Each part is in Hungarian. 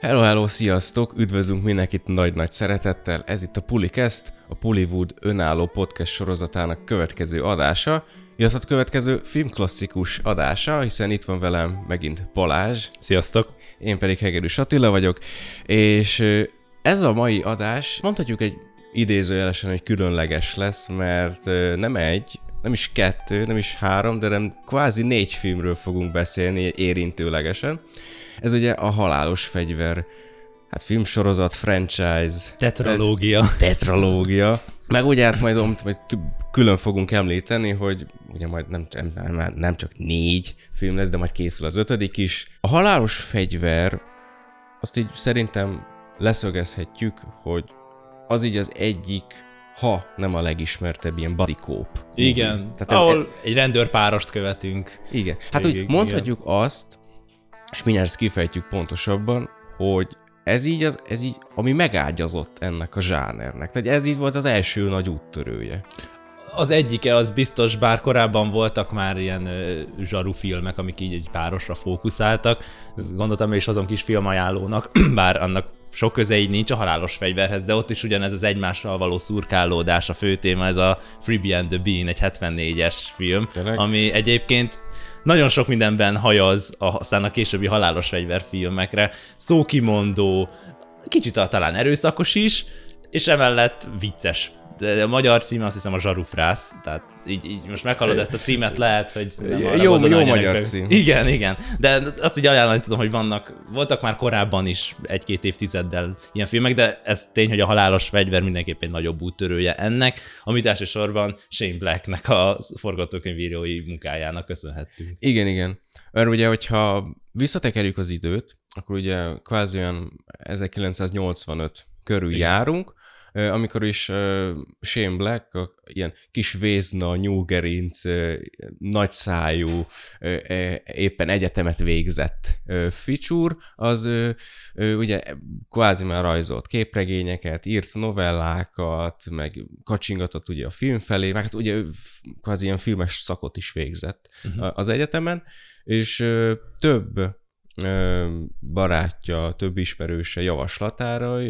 Hello, hello, sziasztok! Üdvözlünk mindenkit nagy-nagy szeretettel. Ez itt a Pulikest, a Pullywood önálló podcast sorozatának következő adása, illetve a következő filmklasszikus adása, hiszen itt van velem megint Balázs. Sziasztok! Én pedig Hegerűs Attila vagyok, és ez a mai adás, mondhatjuk egy idézőjelesen, hogy különleges lesz, mert nem egy, nem is kettő, nem is három, de nem kvázi négy filmről fogunk beszélni érintőlegesen. Ez ugye a Halálos Fegyver, hát filmsorozat, franchise. Tetralógia. Ez, tetralógia. Meg ugye hát majd, majd külön fogunk említeni, hogy ugye majd nem, nem, nem csak négy film lesz, de majd készül az ötödik is. A Halálos Fegyver, azt így szerintem leszögezhetjük, hogy az így az egyik ha nem a legismertebb ilyen cop. Igen, Tehát ez ahol e... egy rendőrpárost követünk. Igen, hát úgy mondhatjuk igen. azt, és mindjárt ezt kifejtjük pontosabban, hogy ez így, az, ez így, ami megágyazott ennek a zsánernek. Tehát ez így volt az első nagy úttörője. Az egyike az biztos, bár korábban voltak már ilyen ö, zsaru filmek, amik így egy párosra fókuszáltak. Gondoltam is azon kis filmajánlónak, bár annak sok köze így nincs a halálos fegyverhez, de ott is ugyanez az egymással való szurkálódás, a fő téma, ez a Freebie and the Bean, egy 74-es film, Tényleg? ami egyébként nagyon sok mindenben hajaz a, aztán a későbbi halálos fegyverfilmekre, szókimondó, kicsit a, talán erőszakos is, és emellett vicces a magyar címe azt hiszem a Zsarufrász, tehát így, így most meghallod ezt a címet, lehet, hogy jó, jó magyar cím. Igen, igen, de azt így ajánlani tudom, hogy vannak, voltak már korábban is egy-két évtizeddel ilyen filmek, de ez tény, hogy a halálos fegyver mindenképp egy nagyobb úttörője ennek, amit elsősorban Shane Blacknek a forgatókönyvírói munkájának köszönhettünk. Igen, igen. Mert ugye, hogyha visszatekerjük az időt, akkor ugye kvázi olyan 1985 körül Igen. járunk, amikor is Shane Black, a ilyen kis vézna, nyúgerinc, nagyszájú, éppen egyetemet végzett ficsúr, az ugye kvázi már rajzolt képregényeket, írt novellákat, meg kacsingatott ugye a film felé, meg hát ugye kvázi ilyen filmes szakot is végzett uh-huh. az egyetemen, és több barátja, több ismerőse javaslatára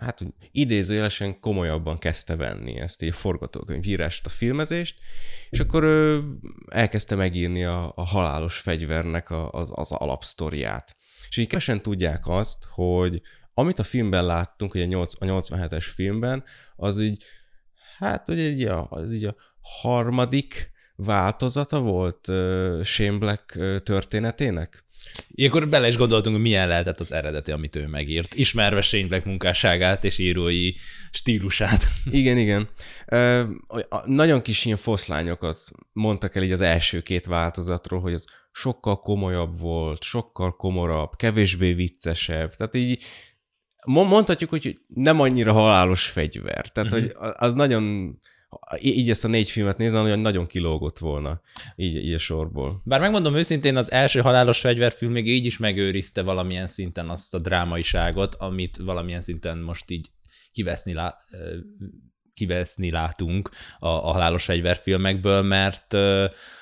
hát idézőjelesen komolyabban kezdte venni ezt így a forgatókönyvírást, a filmezést, és akkor ő elkezdte megírni a, a halálos fegyvernek a, az, az alapsztoriát. És így kevesen tudják azt, hogy amit a filmben láttunk, ugye a 87-es filmben, az így, hát ugye így a, az így a harmadik változata volt uh, Shane Black történetének. Ilyenkor bele is gondoltunk, hogy milyen lehetett az eredeti, amit ő megírt, ismerve Shane Black munkásságát és írói stílusát. Igen, igen. Ö, nagyon kis ilyen foszlányokat mondtak el így az első két változatról, hogy az sokkal komolyabb volt, sokkal komorabb, kevésbé viccesebb. Tehát így mondhatjuk, hogy nem annyira halálos fegyver. Tehát, uh-huh. hogy az nagyon így ezt a négy filmet nézem, hogy nagyon kilógott volna így, így a sorból. Bár megmondom őszintén, az első halálos fegyverfilm még így is megőrizte valamilyen szinten azt a drámaiságot, amit valamilyen szinten most így kiveszni, lá, kiveszni látunk a, a halálos fegyverfilmekből, mert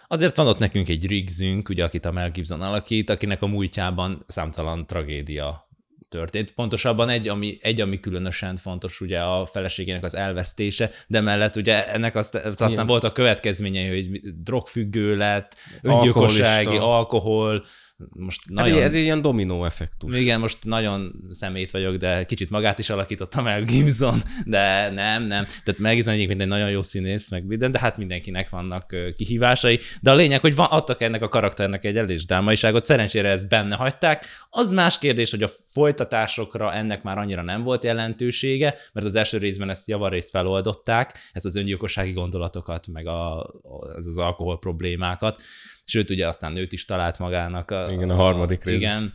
azért van ott nekünk egy Riggsünk, ugye, akit a Mel Gibson alakít, akinek a múltjában számtalan tragédia történt. Pontosabban egy ami, egy, ami különösen fontos, ugye a feleségének az elvesztése, de mellett ugye ennek azt, azt aztán volt a következményei, hogy drogfüggő lett, öngyilkossági, alkohol, most hát nagyon... ez egy ilyen dominó effektus. Igen, most nagyon szemét vagyok, de kicsit magát is alakítottam el Gibson, de nem, nem. Tehát Mel egyébként egy nagyon jó színész, meg minden, de hát mindenkinek vannak kihívásai. De a lényeg, hogy van, adtak ennek a karakternek egy elég drámaiságot, szerencsére ezt benne hagyták. Az más kérdés, hogy a folytatásokra ennek már annyira nem volt jelentősége, mert az első részben ezt javarészt feloldották, ezt az öngyilkossági gondolatokat, meg a, ez az alkohol problémákat sőt, ugye aztán nőt is talált magának. A, igen, a harmadik rész. Igen.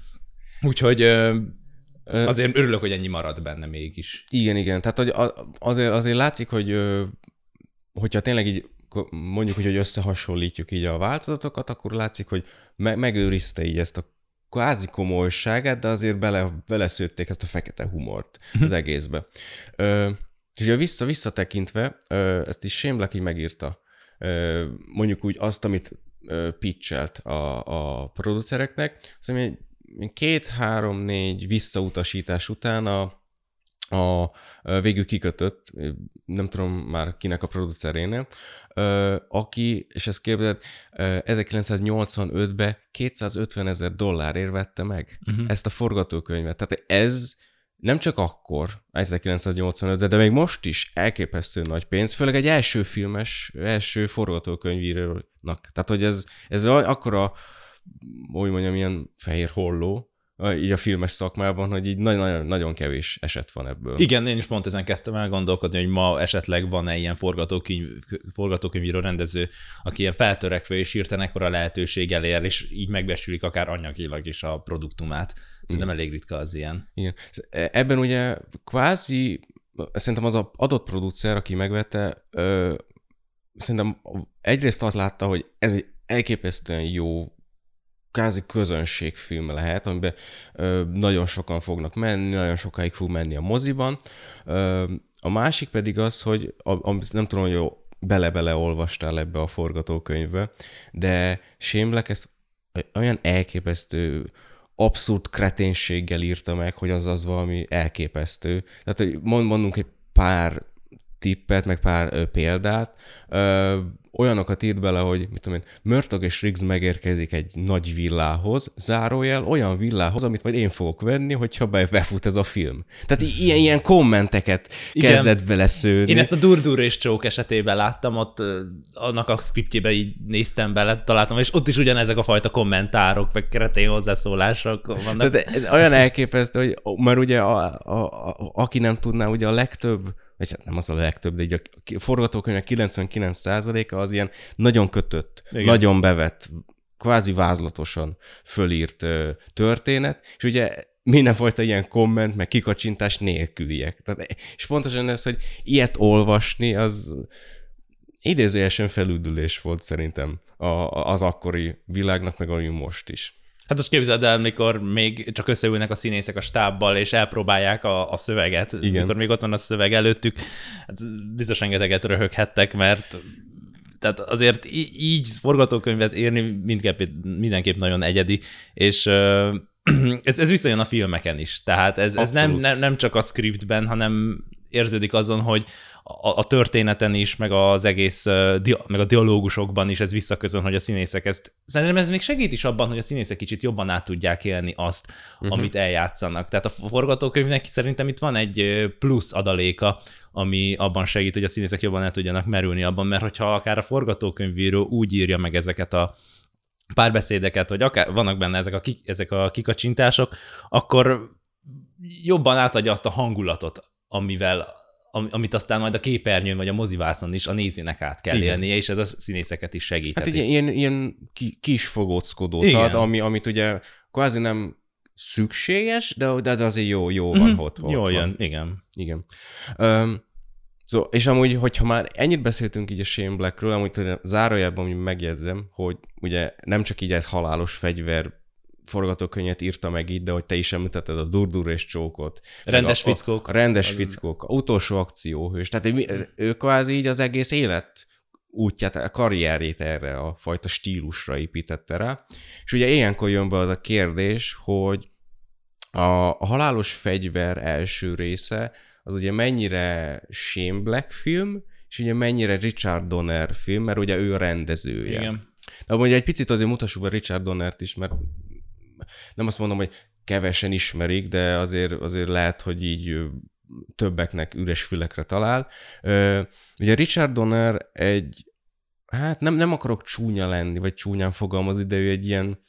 Úgyhogy azért örülök, hogy ennyi marad benne mégis. Igen, igen. Tehát hogy azért, azért látszik, hogy hogyha tényleg így mondjuk, hogy összehasonlítjuk így a változatokat, akkor látszik, hogy me- megőrizte így ezt a kvázi komolyságát, de azért bele, beleszőtték ezt a fekete humort az egészbe. Ö, és vissza, visszatekintve, ö, ezt is Black így megírta. Ö, mondjuk úgy azt, amit pitchelt a, a producereknek, azt mondja, két-három-négy visszautasítás után a, a, végül kikötött, nem tudom már kinek a producerénél, aki, és ezt képzeld, 1985-ben 250 ezer dollárért vette meg uh-huh. ezt a forgatókönyvet. Tehát ez nem csak akkor, 1985 de még most is elképesztő nagy pénz, főleg egy első filmes, első forgatókönyvírónak. Tehát, hogy ez, ez akkora, hogy mondjam, ilyen fehér holló, így a filmes szakmában, hogy így nagyon, nagyon kevés eset van ebből. Igen, én is pont ezen kezdtem el gondolkodni, hogy ma esetleg van-e ilyen forgatókönyv, forgatókönyvíró rendező, aki ilyen feltörekvő és hirtelen ekkora lehetőség elér, és így megbesülik akár anyagilag is a produktumát. Szerintem Igen. elég ritka az ilyen. Igen. Ebben ugye kvázi, szerintem az adott producer, aki megvette, ö, szerintem egyrészt azt látta, hogy ez egy elképesztően jó kázi közönségfilm lehet, amiben ö, nagyon sokan fognak menni, nagyon sokáig fog menni a moziban. Ö, a másik pedig az, hogy a, nem tudom, hogy bele-bele olvastál ebbe a forgatókönyvbe, de Sémlek ezt olyan elképesztő abszurd kreténséggel írta meg, hogy az az valami elképesztő. Tehát mondunk egy pár tippet, meg pár ö, példát. Ö, olyanokat írt bele, hogy mit tudom én, Murtog és Riggs megérkezik egy nagy villához, zárójel olyan villához, amit majd én fogok venni, hogyha befut ez a film. Tehát ilyen, ilyen kommenteket Igen. kezdett bele szőni. Én ezt a Durdur és Csók esetében láttam, ott annak a skriptjébe így néztem bele, találtam, és ott is ugyanezek a fajta kommentárok, meg keretén hozzászólások vannak. Tehát ez olyan elképesztő, hogy mert ugye a, a, a, aki nem tudná, ugye a legtöbb vagy hát nem az a legtöbb, de így a forgatókönyvek 99%-a az ilyen nagyon kötött, Igen. nagyon bevett, kvázi vázlatosan fölírt történet, és ugye mindenfajta ilyen komment, meg kikacsintás nélküliek. Tehát, és pontosan ez, hogy ilyet olvasni, az idézőjelesen felüldülés volt szerintem az akkori világnak, meg ami most is. Hát most képzeld el, mikor még csak összeülnek a színészek a stábbal, és elpróbálják a, a szöveget, Igen. mikor még ott van a szöveg előttük, hát biztos rengeteget röhöghettek, mert tehát azért így forgatókönyvet írni mindképp, mindenképp nagyon egyedi, és ez, ez visszajön a filmeken is. Tehát ez, ez nem, nem, nem csak a scriptben, hanem érződik azon, hogy a, a történeten is, meg az egész, meg a dialógusokban is ez visszaközön, hogy a színészek ezt, szerintem ez még segít is abban, hogy a színészek kicsit jobban át tudják élni azt, uh-huh. amit eljátszanak. Tehát a forgatókönyvnek szerintem itt van egy plusz adaléka, ami abban segít, hogy a színészek jobban el tudjanak merülni abban, mert hogyha akár a forgatókönyvíró úgy írja meg ezeket a párbeszédeket, hogy akár vannak benne ezek a, ezek a kikacsintások, akkor jobban átadja azt a hangulatot, amivel amit aztán majd a képernyőn vagy a mozivászon is a nézőnek át kell Igen. élnie, és ez a színészeket is segítheti. Hát ilyen, ilyen kis fogóckodót Igen. ad, ami, amit ugye kvázi nem szükséges, de, de azért jó, jó van mm-hmm. ott. Jó jön, igen. Igen. Um, so, és amúgy, hogyha már ennyit beszéltünk így a Shane Blackről, amúgy zárójában megjegyzem, hogy ugye nem csak így ez halálos fegyver forgatókönyvet írta meg itt, de hogy te is említetted a durdur és csókot. Rendes a, fickók. A, a rendes az... fickók, a utolsó akcióhős. Tehát ő kvázi így az egész élet útját, a karrierét erre a fajta stílusra építette rá. És ugye ilyenkor jön be az a kérdés, hogy a, a halálos fegyver első része az ugye mennyire Shane Black film, és ugye mennyire Richard Donner film, mert ugye ő a rendezője. Igen. De ugye egy picit azért mutassuk be Richard Donnert is, mert nem azt mondom, hogy kevesen ismerik, de azért, azért lehet, hogy így többeknek üres fülekre talál. Ugye Richard Donner egy, hát nem, nem akarok csúnya lenni, vagy csúnyán fogalmazni, de ő egy ilyen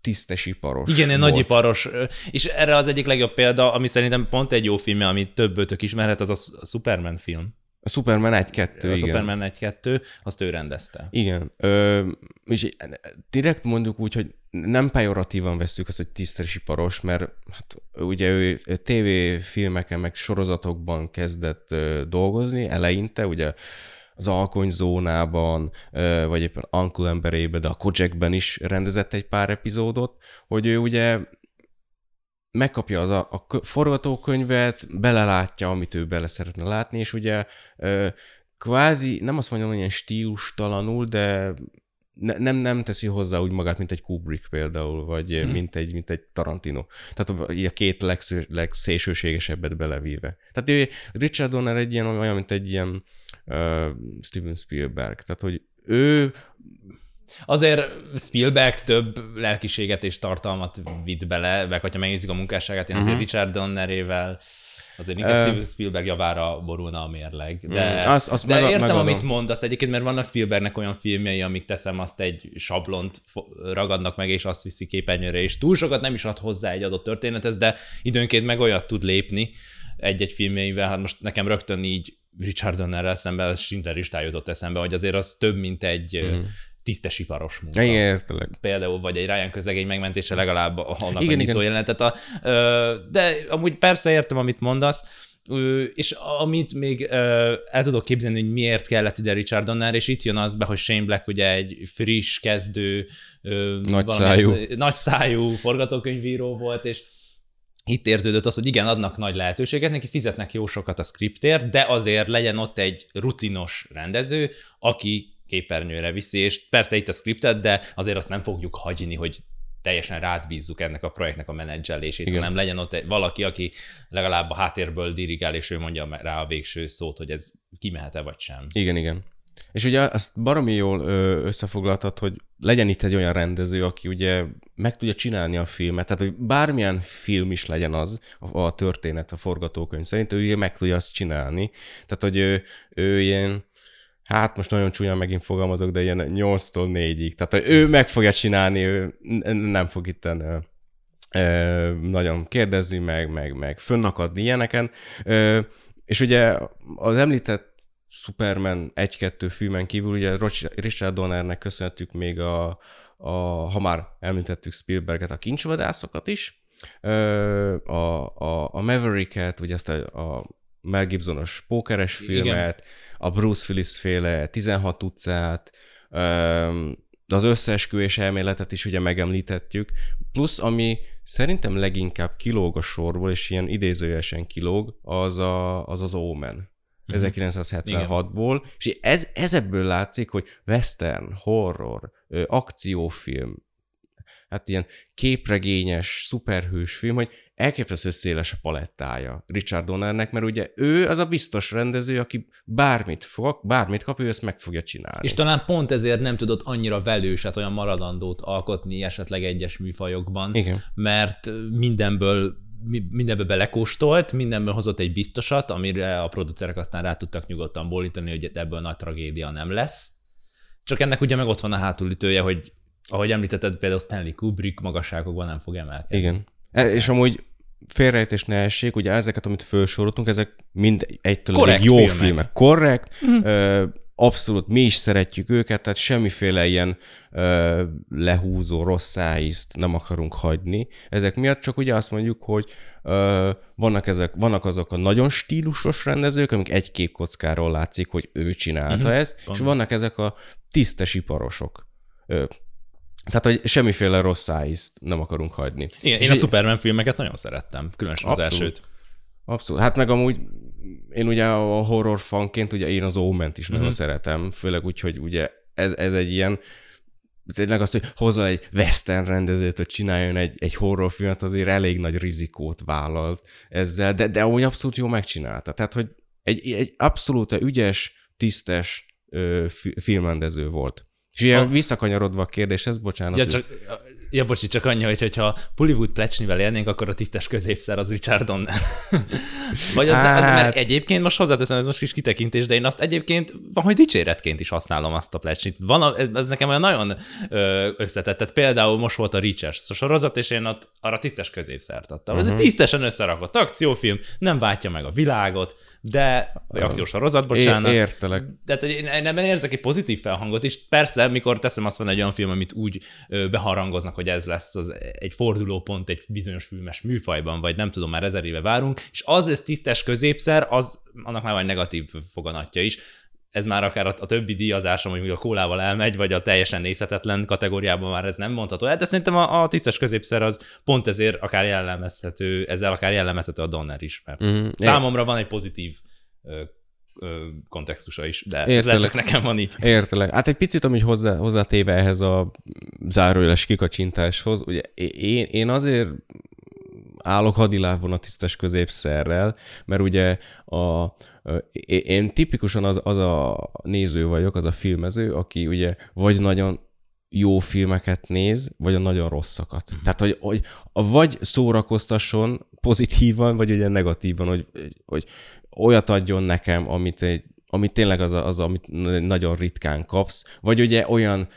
tisztes iparos. Igen, egy nagy iparos. És erre az egyik legjobb példa, ami szerintem pont egy jó film, amit többötök ismerhet, az a Superman film. A Superman 1-2, igen. A Superman 1-2, azt ő rendezte. Igen. Ö, és direkt mondjuk úgy, hogy nem pejoratívan veszük azt, hogy tisztesiparos, mert hát, ugye ő tévéfilmeken, meg sorozatokban kezdett dolgozni eleinte, ugye az Alkonyzónában, vagy éppen Uncle emberébe, de a Kojakben is rendezett egy pár epizódot, hogy ő ugye megkapja az a, a forgatókönyvet, belelátja, amit ő bele szeretne látni, és ugye kvázi, nem azt mondjam, hogy ilyen stílustalanul, de ne, nem, nem teszi hozzá úgy magát, mint egy Kubrick például, vagy hmm. mint, egy, mint egy Tarantino. Tehát a két legsző, legszélsőségesebbet belevíve. Tehát ő, Richard Donner egy ilyen, olyan, mint egy ilyen uh, Steven Spielberg. Tehát, hogy ő Azért Spielberg több lelkiséget és tartalmat vitt bele, meg ha megnézzük a munkásságát, én azért uh-huh. Richard Donnerével azért inkább uh, Spielberg javára borulna a mérleg. De, mm, azt, azt de meg, értem, megadom. amit mondasz egyébként, mert vannak Spielbergnek olyan filmjei, amik teszem azt egy sablont ragadnak meg, és azt viszi képernyőre, és túl sokat nem is ad hozzá egy adott történethez, de időnként meg olyat tud lépni egy-egy filmjeivel, hát most nekem rögtön így Richard Donnerrel szemben Schindler is jutott eszembe, hogy azért az több, mint egy mm tisztesiparos munka. Igen, értelek. Például, vagy egy Ryan közlegény megmentése legalább annak igen, a nyitó jelenetet. A, de amúgy persze értem, amit mondasz, és amit még el tudok képzelni, hogy miért kellett ide Richard Donner, és itt jön az be, hogy Shane Black ugye egy friss, kezdő, nagyszájú nagyszájú forgatókönyvíró volt, és itt érződött az, hogy igen, adnak nagy lehetőséget, neki fizetnek jó sokat a scriptért, de azért legyen ott egy rutinos rendező, aki képernyőre viszi, és persze itt a scriptet, de azért azt nem fogjuk hagyni, hogy teljesen rád bízzuk ennek a projektnek a menedzselését, Igen. hanem legyen ott valaki, aki legalább a háttérből dirigál, és ő mondja rá a végső szót, hogy ez kimehet-e vagy sem. Igen, igen. És ugye azt baromi jól összefoglaltad, hogy legyen itt egy olyan rendező, aki ugye meg tudja csinálni a filmet, tehát hogy bármilyen film is legyen az, a, történet, a forgatókönyv szerint, ő meg tudja azt csinálni. Tehát, hogy ő, ő ilyen hát most nagyon csúnyan megint fogalmazok, de ilyen 8-tól 4-ig. Tehát ő meg fogja csinálni, ő nem fog itt ö, ö, nagyon kérdezni, meg, meg, meg fönnakadni ilyeneken. És ugye az említett Superman 1-2 filmen kívül, ugye Richard Donnernek köszönhetjük még a, a, ha már említettük Spielberget, a kincsvadászokat is, a, a, a Mavericket, ugye ezt a, a Mel Gibsonos pókeres filmet, Igen. A Bruce Willis féle 16 utcát, de az összeesküvés elméletet is ugye megemlítettük, plusz ami szerintem leginkább kilóg a sorból, és ilyen idézőjelesen kilóg, az a, az, az Omen. Uh-huh. 1976-ból, és ez, ez ebből látszik, hogy western, horror, akciófilm, hát ilyen képregényes, szuperhős film, hogy elképesztő széles a palettája Richard Donnernek, mert ugye ő az a biztos rendező, aki bármit fog, bármit kap, ő ezt meg fogja csinálni. És talán pont ezért nem tudott annyira velőset, olyan maradandót alkotni esetleg egyes műfajokban, Igen. mert mindenből mindenbe belekóstolt, mindenből hozott egy biztosat, amire a producerek aztán rá tudtak nyugodtan bólítani, hogy ebből nagy tragédia nem lesz. Csak ennek ugye meg ott van a hátulütője, hogy ahogy említetted, például Stanley Kubrick magasságokban nem fog emelkedni. Igen. E, és amúgy félrejtés ne essék, ugye ezeket, amit felsoroltunk, ezek mind egytől Korrekt jó filmek. filmek. Korrekt, mm. abszolút mi is szeretjük őket, tehát semmiféle ilyen ö, lehúzó rossz szájízt nem akarunk hagyni. Ezek miatt csak ugye azt mondjuk, hogy ö, vannak, ezek, vannak azok a nagyon stílusos rendezők, amik egy kép kockáról látszik, hogy ő csinálta uh-huh. ezt, Van. és vannak ezek a tisztes iparosok. Ö, tehát, hogy semmiféle rossz szájízt nem akarunk hagyni. Igen, én a Superman filmeket nagyon szerettem, különösen abszolút, az elsőt. Abszolút. Hát meg amúgy én ugye a horror fanként, ugye én az Oment is uh-huh. nagyon mhm. szeretem, főleg úgy, hogy ugye ez, ez egy ilyen, tényleg azt, hogy hozza egy western rendezőt, hogy csináljon egy, egy horrorfilmet, azért elég nagy rizikót vállalt ezzel, de, de úgy abszolút jó megcsinálta. Tehát, hogy egy, egy abszolút ügyes, tisztes ö, filmrendező volt. És ilyen visszakanyarodva a kérdéshez, bocsánat. Ja, csak, ja bocsi, csak annyi, hogy hogyha Pullywood plecsnivel élnénk, akkor a tisztes középszer az Richard Donner. Vagy az, hát... az, mert hát- egyébként most hozzáteszem, ez most kis kitekintés, de én azt egyébként van, hogy dicséretként is használom azt a plecsnit. Van, a, ez nekem olyan nagyon összetett. Tehát például most volt a Reachers sorozat, és én ott arra tisztes középszert adtam. Uh-huh. Ez egy mhm. tisztesen összerakott akciófilm, nem váltja meg a világot, de, vagy akciós sorozat, bocsánat. É, értelek. Tehát én ebben érzek egy pozitív felhangot is. Persze, mikor teszem azt van egy olyan film, amit úgy beharangoznak, hogy ez lesz az egy fordulópont egy bizonyos filmes műfajban, vagy nem tudom, már ezer éve várunk, és az lesz tisztes középszer, az annak már van negatív foganatja is. Ez már akár a, a többi díjazás, hogy a kólával elmegy, vagy a teljesen nézhetetlen kategóriában már ez nem mondható el, de szerintem a, a tisztes középszer az pont ezért akár jellemezhető, ezzel akár jellemezhető a Donner is, mert mm, számomra van egy pozitív kontextusa is, de Értelek. ez lehet csak nekem van így. Értelek. Hát egy picit, amit hozzá, hozzátéve ehhez a zárójeles kikacsintáshoz, ugye én, én azért állok hadilávon a tisztes középszerrel, mert ugye a, én tipikusan az, az a néző vagyok, az a filmező, aki ugye vagy nagyon jó filmeket néz, vagy a nagyon rosszakat. Mm. Tehát, hogy, hogy vagy szórakoztasson pozitívan, vagy ugye negatívan, hogy, hogy olyat adjon nekem, amit, egy, amit tényleg az, az, amit nagyon ritkán kapsz, vagy ugye olyan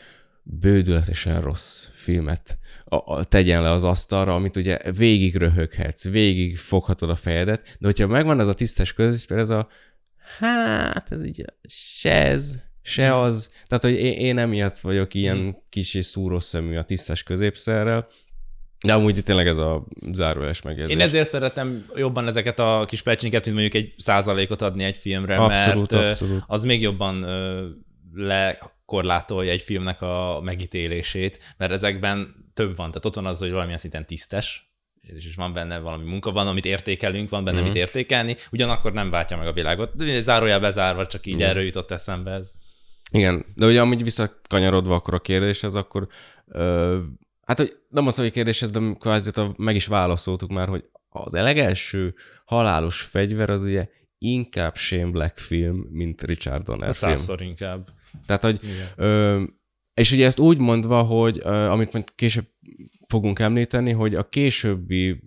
bődületesen rossz filmet a, a, tegyen le az asztalra, amit ugye végig röhöghetsz, végig foghatod a fejedet, de hogyha megvan az a tisztes közösség, ez a hát ez így se ez, se az. Tehát, hogy én, én emiatt vagyok ilyen hmm. kis és szúrós szemű a tisztes középszerrel, de amúgy tényleg ez a zárójeles megjegyzés. Én ezért szeretem jobban ezeket a kis pecsniket, mint mondjuk egy százalékot adni egy filmre, abszolút, mert abszolút. az még jobban lekorlátolja egy filmnek a megítélését, mert ezekben több van. Tehát ott van az, hogy valamilyen szinten tisztes, és van benne valami munka, van, amit értékelünk, van benne, mm-hmm. mit értékelni, ugyanakkor nem váltja meg a világot. De zárójel bezárva, csak így mm. erről jutott eszembe ez. Igen, de ugye amúgy visszakanyarodva akkor a kérdéshez, akkor ö, hát, hogy nem az, hogy kérdéshez, de kvázi meg is válaszoltuk már, hogy az elegelső halálos fegyver az ugye inkább Shane Black film, mint Richard Donner film. Százszor inkább. Tehát, hogy ö, és ugye ezt úgy mondva, hogy uh, amit majd később fogunk említeni, hogy a későbbi uh,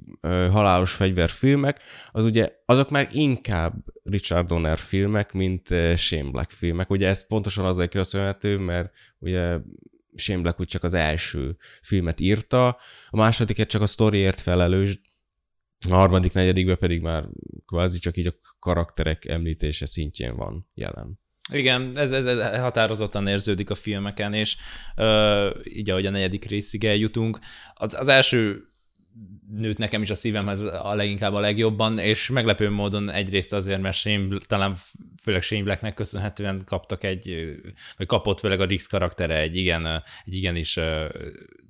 halálos fegyverfilmek, az ugye azok már inkább Richard Donner filmek, mint uh, Shane Black filmek. Ugye ez pontosan azért köszönhető, mert ugye Shane Black úgy csak az első filmet írta, a másodiket csak a sztoriért felelős, a harmadik, negyedikben pedig már kvázi csak így a karakterek említése szintjén van jelen. Igen, ez, ez, ez határozottan érződik a filmeken, és uh, így ahogy a negyedik részig eljutunk, az, az első nőtt nekem is a szívemhez a leginkább a legjobban, és meglepő módon egyrészt azért, mert Shane, talán főleg Shane Blacknek köszönhetően kaptak egy, vagy kapott főleg a Rix karaktere egy igen, egy igenis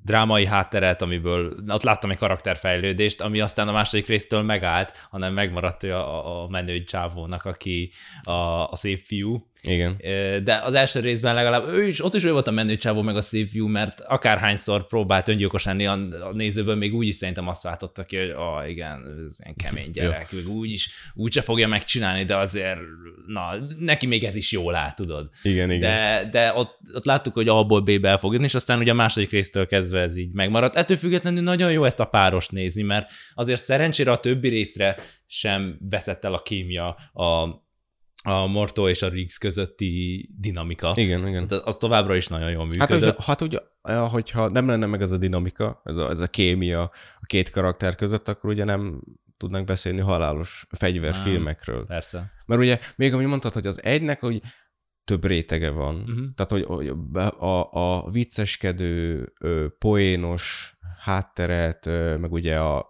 drámai hátteret, amiből ott láttam egy karakterfejlődést, ami aztán a második résztől megállt, hanem megmaradt a, a menő csávónak, aki a, a szép fiú, igen. De az első részben legalább ő is, ott is ő volt a menő csávó meg a fiú, mert akárhányszor próbált öngyilkos lenni a, nézőből, még úgy is szerintem azt váltotta ki, hogy ah, igen, ez ilyen kemény gyerek, még úgy is, úgy se fogja megcsinálni, de azért, na, neki még ez is jól áll, tudod. Igen, igen. De, de ott, ott láttuk, hogy A-ból B-be el fog jönni, és aztán ugye a második résztől kezdve ez így megmaradt. Ettől függetlenül nagyon jó ezt a párost nézni, mert azért szerencsére a többi részre sem veszett el a kémia a a Morto és a Riggs közötti dinamika. Igen, igen. Hát az továbbra is nagyon jól működött. Hát, hogy, hát ugye, hogyha nem lenne meg ez a dinamika, ez a, ez a kémia a két karakter között, akkor ugye nem tudnánk beszélni halálos fegyverfilmekről. Persze. Mert ugye, még ami mondtad, hogy az egynek, hogy több rétege van. Uh-huh. Tehát, hogy, hogy a, a vicceskedő, poénos hátteret, meg ugye a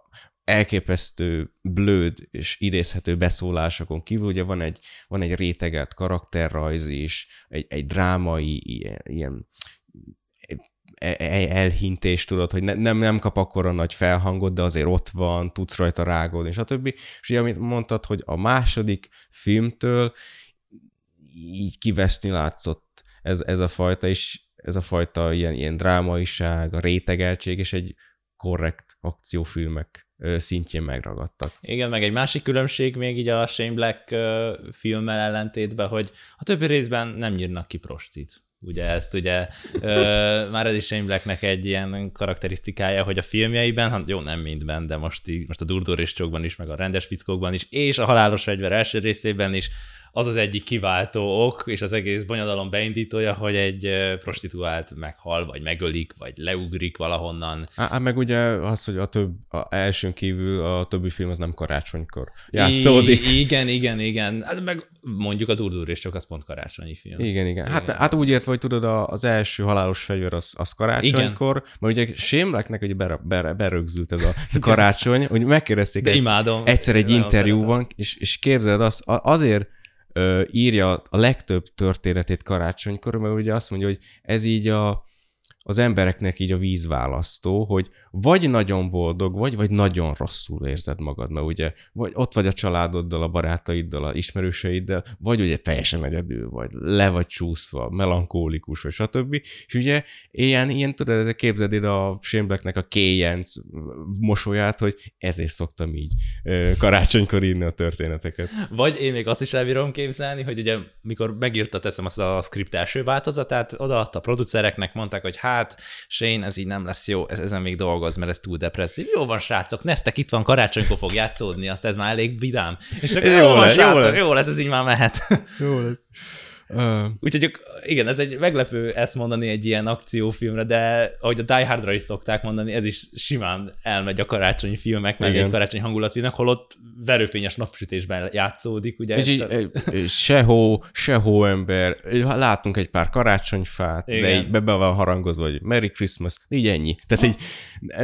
elképesztő blőd és idézhető beszólásokon kívül ugye van egy, van egy réteget karakterrajz is, egy, egy drámai ilyen, ilyen e, e, elhintés, tudod, hogy ne, nem, nem kap akkora nagy felhangot, de azért ott van, tudsz rajta rágódni, és a többi. És ugye, amit mondtad, hogy a második filmtől így kiveszni látszott ez, ez a fajta, és ez a fajta ilyen, ilyen drámaiság, a rétegeltség, és egy korrekt akciófilmek szintjén megragadtak. Igen, meg egy másik különbség még így a Shane Black filmmel ellentétben, hogy a többi részben nem nyírnak ki prostit. Ugye ezt ugye ö, már ez is Shane Blacknek egy ilyen karakterisztikája, hogy a filmjeiben, hát jó, nem mindben, de most, így, most a Durdur és Csokban is, meg a rendes fickókban is, és a Halálos Fegyver első részében is az az egyik kiváltó ok, és az egész bonyodalom beindítója, hogy egy prostituált meghal, vagy megölik, vagy leugrik valahonnan. Á, meg ugye az, hogy a több, a elsőn kívül a többi film az nem karácsonykor játszódik. I- igen, igen, igen. Hát meg mondjuk a Durdur és csak az pont karácsonyi film. Igen, igen. Hát, igen. hát úgy értve, hogy tudod, az első halálos fegyver az, az karácsonykor, igen. mert ugye Sémleknek ugye ber, ber, berögzült ez a, ez a karácsony, hogy megkérdezték egyszer, imádom. egyszer egy interjúban, és, és képzeld azt, azért írja a legtöbb történetét karácsonykor, mert ugye azt mondja, hogy ez így a az embereknek így a vízválasztó, hogy vagy nagyon boldog vagy, vagy nagyon rosszul érzed magad, mert ugye vagy ott vagy a családoddal, a barátaiddal, a ismerőseiddel, vagy ugye teljesen egyedül vagy, le vagy csúszva, melankólikus, vagy stb. És ugye ilyen, ilyen tudod, képzeld ide a Shane a kéjenc mosolyát, hogy ezért szoktam így karácsonykor írni a történeteket. Vagy én még azt is elbírom képzelni, hogy ugye mikor megírta teszem azt a script első változatát, odaadta a producereknek, mondták, hogy hát Shane, ez így nem lesz jó, ez, ezen még dolgoz, mert ez túl depresszív. Jó van, srácok, Neztek itt van, karácsonykor fog játszódni, azt ez már elég vidám. És akkor jó, jó, van, lesz, srácok, jó, lesz. jó lesz, ez így már mehet. Jó lesz. Uh. Úgyhogy igen, ez egy meglepő ezt mondani egy ilyen akciófilmre, de ahogy a Die Hardra is szokták mondani, ez is simán elmegy a karácsonyi filmek, meg igen. egy karácsonyi hangulatfilmek, holott verőfényes napsütésben játszódik, ugye? És így se hó, se ember, látunk egy pár karácsonyfát, igen. de így be, be van harangozva, hogy Merry Christmas, így ennyi. Tehát így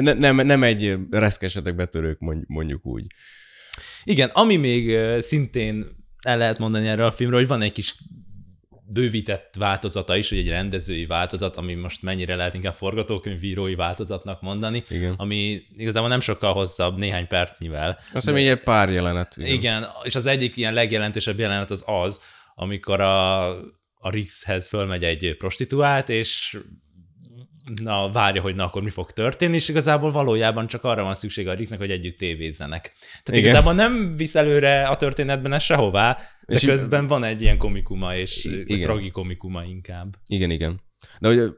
ne, nem, nem egy reszkesetek betörők, mondjuk úgy. Igen, ami még szintén el lehet mondani erről a filmről, hogy van egy kis bővített változata is, hogy egy rendezői változat, ami most mennyire lehet inkább forgatókönyvírói változatnak mondani, igen. ami igazából nem sokkal hosszabb, néhány percnyivel. Azt hiszem, egy pár jelenet. Igen. igen, és az egyik ilyen legjelentősebb jelenet az az, amikor a, a Rixhez fölmegy egy prostituált, és na, várja, hogy na, akkor mi fog történni, és igazából valójában csak arra van szüksége a Rixnek, hogy együtt tévézzenek. Tehát Igen. igazából nem visz előre a történetben ez sehová, de és közben van egy ilyen komikuma, és igen. tragikomikuma inkább. Igen, igen. De hogy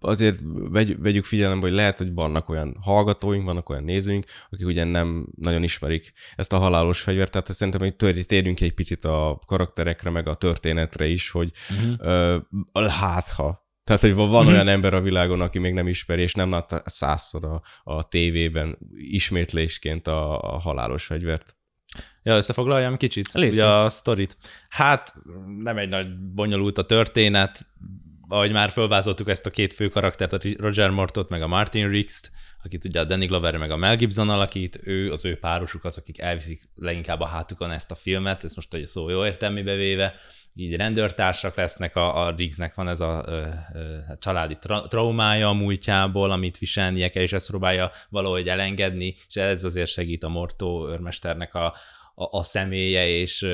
azért vegy, vegyük figyelembe, hogy lehet, hogy vannak olyan hallgatóink, vannak olyan nézőink, akik ugye nem nagyon ismerik ezt a halálos fegyvert, tehát szerintem, hogy térjünk egy picit a karakterekre, meg a történetre is, hogy uh-huh. uh, hát ha tehát, hogy van mm-hmm. olyan ember a világon, aki még nem ismeri, és nem látta százszor a, a tévében ismétlésként a, a halálos fegyvert. Ja, összefoglaljam kicsit Légy ugye a sztorit. Hát nem egy nagy bonyolult a történet, ahogy már felvázoltuk ezt a két fő karaktert, a Roger Mortot, meg a Martin Rix-t, akit ugye a Danny Glover meg a Mel Gibson alakít, ő, az ő párosuk az, akik elviszik leginkább a hátukon ezt a filmet, ez most hogy szó jó értelmébe véve, így rendőrtársak lesznek, a, a Riggsnek van ez a ö, ö, családi tra- traumája a múltjából, amit viselnie kell, és ezt próbálja valahogy elengedni, és ez azért segít a Mortó őrmesternek a, a, a személye, és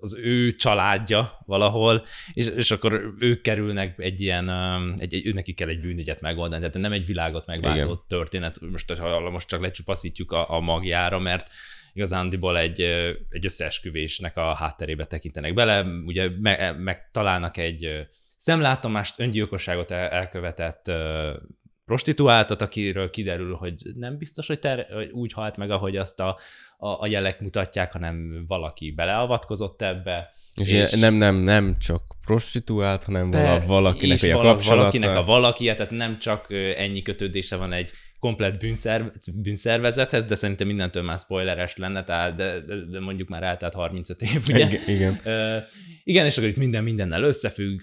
az ő családja valahol, és, és akkor ők kerülnek egy ilyen, egy, egy, neki kell egy bűnügyet megoldani, tehát nem egy világot megváltó Igen. történet, most, ha most csak lecsupaszítjuk a, a magjára, mert igazándiból egy, egy összeesküvésnek a hátterébe tekintenek bele, ugye meg, megtalálnak egy szemlátomást, öngyilkosságot elkövetett prostituáltat, akiről kiderül, hogy nem biztos, hogy, ter, hogy úgy halt meg, ahogy azt a, a, a jelek mutatják, hanem valaki beleavatkozott ebbe. És, és nem, nem, nem csak prostituált, hanem per, valakinek a valaki, Valakinek a valaki, tehát nem csak ennyi kötődése van egy komplet bűnszerv, bűnszervezethez, de szerintem mindentől már spoileres lenne, tehát de, de, de mondjuk már eltelt 35 év, ugye? Igen. igen. Uh, igen, és akkor itt minden mindennel összefügg,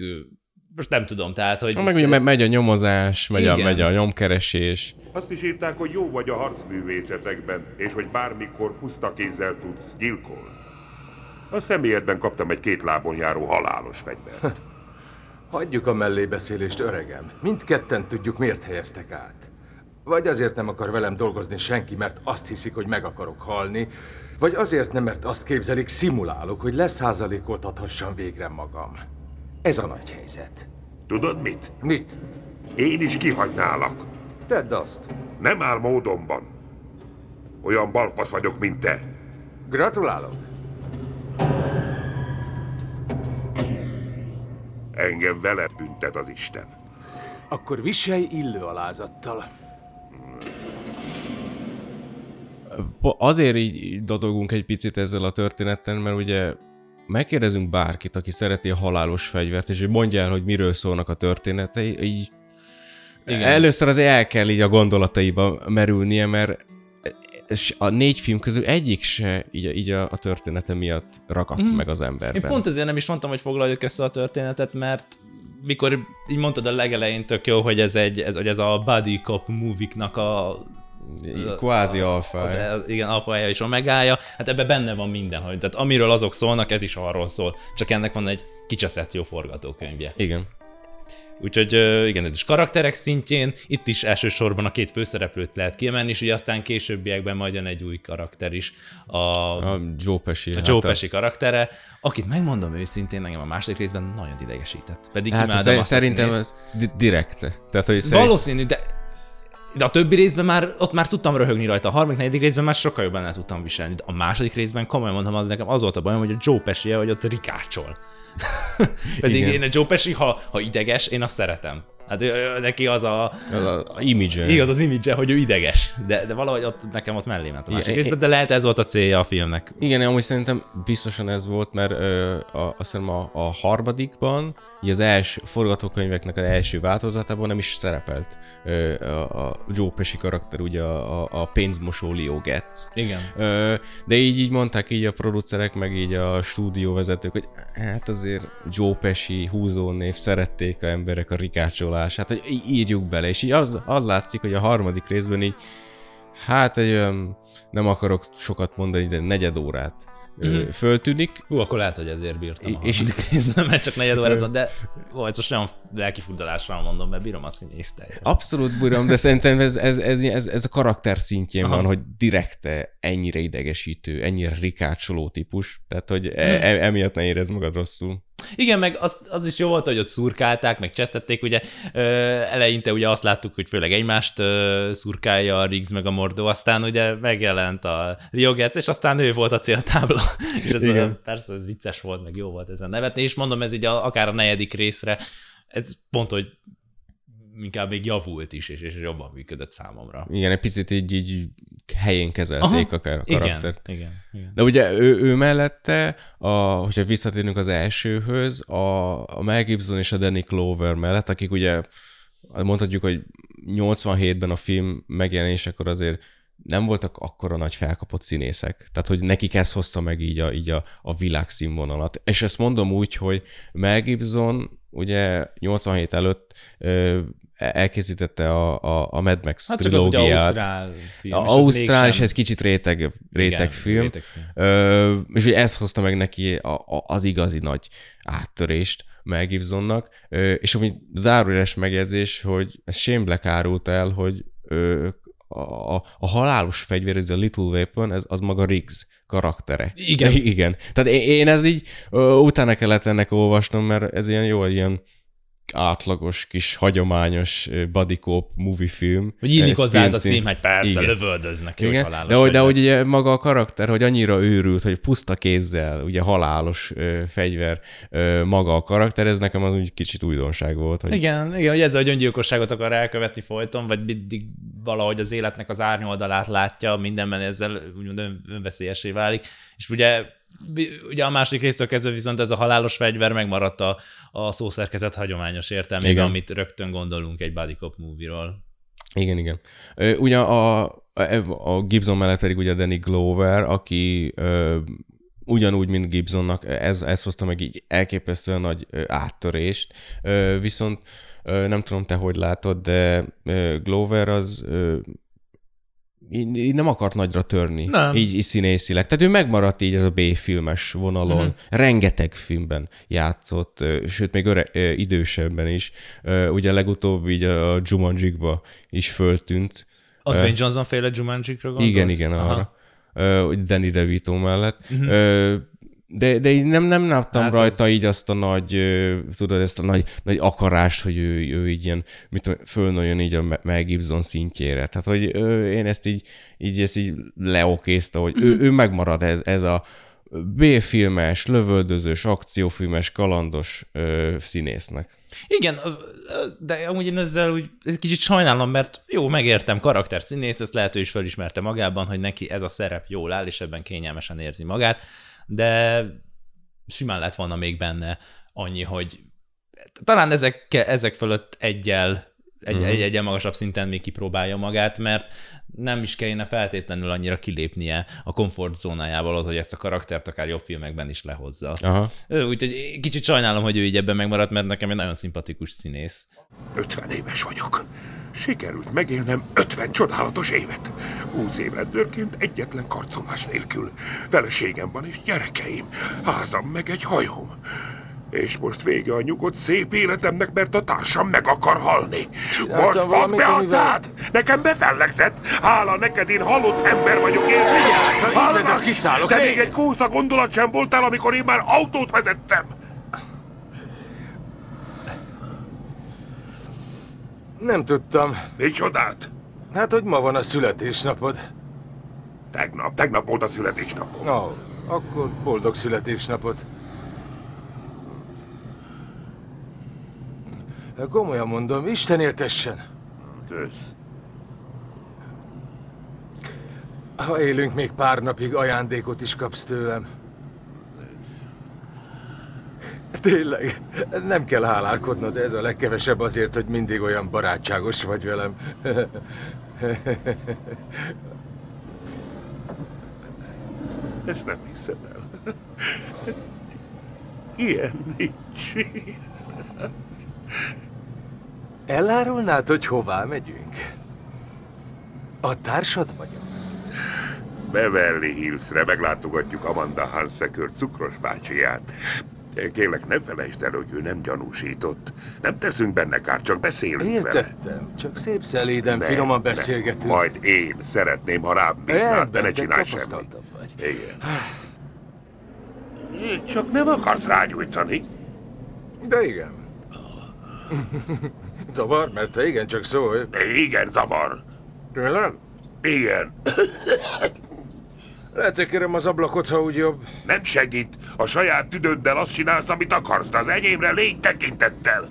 most nem tudom, tehát, hogy... Ha meg ugye megy a nyomozás, megy a, megy a nyomkeresés. Azt is írták, hogy jó vagy a harcművészetekben, és hogy bármikor puszta kézzel tudsz gyilkolni. A személyedben kaptam egy két lábon járó halálos fegyvert. Hagyjuk a mellébeszélést, öregem. Mindketten tudjuk, miért helyeztek át. Vagy azért nem akar velem dolgozni senki, mert azt hiszik, hogy meg akarok halni, vagy azért nem, mert azt képzelik, szimulálok, hogy leszázalékoltathassam végre magam. Ez a nagy helyzet. Tudod mit? Mit? Én is kihagynálak. Tedd azt. Nem áll módomban. Olyan balfasz vagyok, mint te. Gratulálok. Engem vele büntet az Isten. Akkor viselj illő alázattal. Azért így dodogunk egy picit ezzel a történeten, mert ugye megkérdezünk bárkit, aki szereti a halálos fegyvert, és hogy mondja el, hogy miről szólnak a történetei, így Igen. először azért el kell így a gondolataiba merülnie, mert a négy film közül egyik se így, így a, a története miatt ragadt mm. meg az emberben. Én pont ezért nem is mondtam, hogy foglaljuk össze a történetet, mert mikor így mondtad a legelején tök jó, hogy ez, egy, ez, hogy ez a buddy cop movie-nak a Kvázi alfa. Az, igen, alfája és omegája. Hát ebben benne van minden, hogy tehát amiről azok szólnak, ez is arról szól. Csak ennek van egy kicseszett jó forgatókönyvje. Igen. Úgyhogy igen, ez is karakterek szintjén, itt is elsősorban a két főszereplőt lehet kiemelni, és ugye aztán későbbiekben majd jön egy új karakter is. A, a Joe Pesci. A Joe Pesci karaktere, akit megmondom őszintén, engem a második részben nagyon idegesített. Pedig hát imádom azt szerintem ez direkt. Tehát, hogy szerint... Valószínű, de de a többi részben már, ott már tudtam röhögni rajta. A harmadik, negyedik részben már sokkal jobban el tudtam viselni. De a második részben komolyan mondom, az nekem az volt a bajom, hogy a Joe pesci hogy ott rikácsol. Pedig Igen. én a Joe Pesci, ha, ha ideges, én azt szeretem. Hát neki az a... Az a, image Igaz, az image hogy ő ideges. De, de valahogy ott, nekem ott mellé ment a másik Igen, részben, de lehet ez volt a célja a filmnek. Igen, amúgy szerintem biztosan ez volt, mert ö, a, azt hiszem a, a harmadikban, így az első forgatókönyveknek az első változatában nem is szerepelt ö, a, a Joe Pesci karakter, ugye a, a, a pénzmosó Leo Getz. Igen. Ö, de így, így mondták így a producerek, meg így a stúdióvezetők, hogy hát azért Joe Pesci húzónév szerették a emberek a rikácsolást hát hogy írjuk bele, és így az, az látszik, hogy a harmadik részben így, hát egy olyan, nem akarok sokat mondani, de negyed órát mm. föltűnik. Hú, akkor lehet, hogy ezért bírtam a és részben, mert csak negyed órát van, de ez most nem lelkifurdalásra mondom, mert bírom a színésztel. Abszolút bírom, de szerintem ez, ez, ez, ez, ez a karakter szintjén Aha. van, hogy direkte ennyire idegesítő, ennyire rikácsoló típus, tehát hogy e, mm. e, emiatt ne érez magad rosszul. Igen, meg az, az is jó volt, hogy ott szurkálták, meg csesztették, ugye ö, eleinte ugye azt láttuk, hogy főleg egymást ö, szurkálja a Riggs meg a Mordó, aztán ugye megjelent a Liogec, és aztán ő volt a céltábla, és ez Igen. A, persze ez vicces volt, meg jó volt ezen nevetni, és mondom, ez így a, akár a negyedik részre, ez pont, hogy inkább még javult is, és, és jobban működött számomra. Igen, egy picit így, így helyén kezelték Aha, a karaktert. Igen, igen, igen. De ugye ő, ő mellette, a, hogyha visszatérünk az elsőhöz, a, a Mel Gibson és a Danny Clover mellett, akik ugye mondhatjuk, hogy 87-ben a film megjelenésekor azért nem voltak akkora nagy felkapott színészek. Tehát, hogy nekik ez hozta meg így a, így a, a világszínvonalat. És ezt mondom úgy, hogy Mel Gibson ugye 87 előtt elkészítette a, a, a Mad Max hát trilógiát. Az, Ausztrál film. A Ausztrál, és ez kicsit réteg, réteg Igen, film. Réteg film. Ö, és ugye ez hozta meg neki a, a, az igazi nagy áttörést Mel Gibsonnak. Ö, és ami zárójeles megjegyzés, hogy ez Shane Black árult el, hogy ö, a, a halálos fegyver, ez a Little Weapon, ez az maga Riggs karaktere. Igen. Igen. Tehát én, én ez így ö, utána kellett ennek olvasnom, mert ez ilyen jó, ilyen átlagos, kis, hagyományos cop movie film. Hogy illik hozzá ez a cím, hogy persze, Igen. lövöldöznek, Igen. Hogy de, hogy, de hogy ugye maga a karakter, hogy annyira őrült, hogy puszta kézzel, ugye halálos ö, fegyver ö, maga a karakter, ez nekem az úgy kicsit újdonság volt. Hogy... Igen, igen, hogy ezzel, hogy öngyilkosságot akar elkövetni folyton, vagy mindig valahogy az életnek az árnyoldalát látja, mindenben ezzel úgymond ön, önveszélyesé válik. És ugye ugye a második résztől kezdve viszont ez a halálos fegyver megmaradt a, a szószerkezet hagyományos értelmében, amit rögtön gondolunk egy body cop movie-ról. Igen, igen. Ugye a, a Gibson mellett pedig ugye Danny Glover, aki ö, ugyanúgy, mint Gibsonnak, ez, ez hozta meg így elképesztően nagy áttörést, ö, viszont ö, nem tudom te, hogy látod, de ö, Glover az ö, így, így nem akart nagyra törni, nem. Így, így színészileg. Tehát ő megmaradt így ez a B-filmes vonalon. Uh-huh. Rengeteg filmben játszott, sőt, még öre, idősebben is. Ugye legutóbb így a Jumanjikba is föltűnt. A Dwayne Johnson féle Jumanjikra gondolsz? Igen, igen, Aha. arra. Danny DeVito mellett. Uh-huh de, de így nem, nem láttam hát rajta az... így azt a nagy, tudod, ezt a nagy, nagy akarást, hogy ő, ő így ilyen, mit tudom, fölnőjön így a Mel Gibson szintjére. Tehát, hogy ő, én ezt így, így, ezt így leokézta, hogy ő, ő megmarad ez, ez a B-filmes, lövöldözős, akciófilmes, kalandos ö, színésznek. Igen, az, de amúgy én ezzel úgy egy kicsit sajnálom, mert jó, megértem, karakter színész, ezt lehet, ő is felismerte magában, hogy neki ez a szerep jól áll, és ebben kényelmesen érzi magát de simán lett volna még benne annyi, hogy talán ezek, ezek fölött egyel egy, uh-huh. egy egyen magasabb szinten még kipróbálja magát, mert nem is kellene feltétlenül annyira kilépnie a komfortzónájából, hogy ezt a karaktert akár jobb filmekben is lehozza. Aha. Úgyhogy kicsit sajnálom, hogy ő így ebben megmaradt, mert nekem egy nagyon szimpatikus színész. 50 éves vagyok. Sikerült megélnem 50 csodálatos évet. 20 évrendőrként egyetlen karcomás nélkül. Feleségem van és gyerekeim. Házam meg egy hajóm. És most vége a nyugodt szép életemnek, mert a társam meg akar halni. Csináltam Most fogd be a szád! Nekem befellegzett! Hála neked, én halott ember vagyok, érted? Vigyázz, vezetsz, kiszállok, De még egy kósza gondolat sem voltál, amikor én már autót vezettem! Nem tudtam. Micsodát? Hát, hogy ma van a születésnapod. Tegnap, tegnap volt a születésnapom. Na, akkor boldog születésnapot. Komolyan mondom, Isten éltessen. Kösz. Ha élünk még pár napig, ajándékot is kapsz tőlem. Tényleg, nem kell hálálkodnod, ez a legkevesebb azért, hogy mindig olyan barátságos vagy velem. Ezt nem hiszem el. Ilyen nincs. Elárulnád, hogy hová megyünk? A társad vagyok. Beverly Hillsre meglátogatjuk Amanda Hansekör cukros bácsiját. Kérlek, ne felejtsd el, hogy ő nem gyanúsított. Nem teszünk benne kár, csak beszélünk vele. Értettem, csak szép szeléden, Nem, finoman beszélgetünk. Majd én szeretném, ha rám bíznál, de ne csinálj semmit. vagy. Igen. Csak nem akarsz rágyújtani. De igen. Zavar, mert te igen, csak szólj. Igen, zavar. Tényleg? Igen. Letekerem az ablakot, ha úgy jobb. Nem segít. A saját tüdőddel azt csinálsz, amit akarsz, de az enyémre légy tekintettel.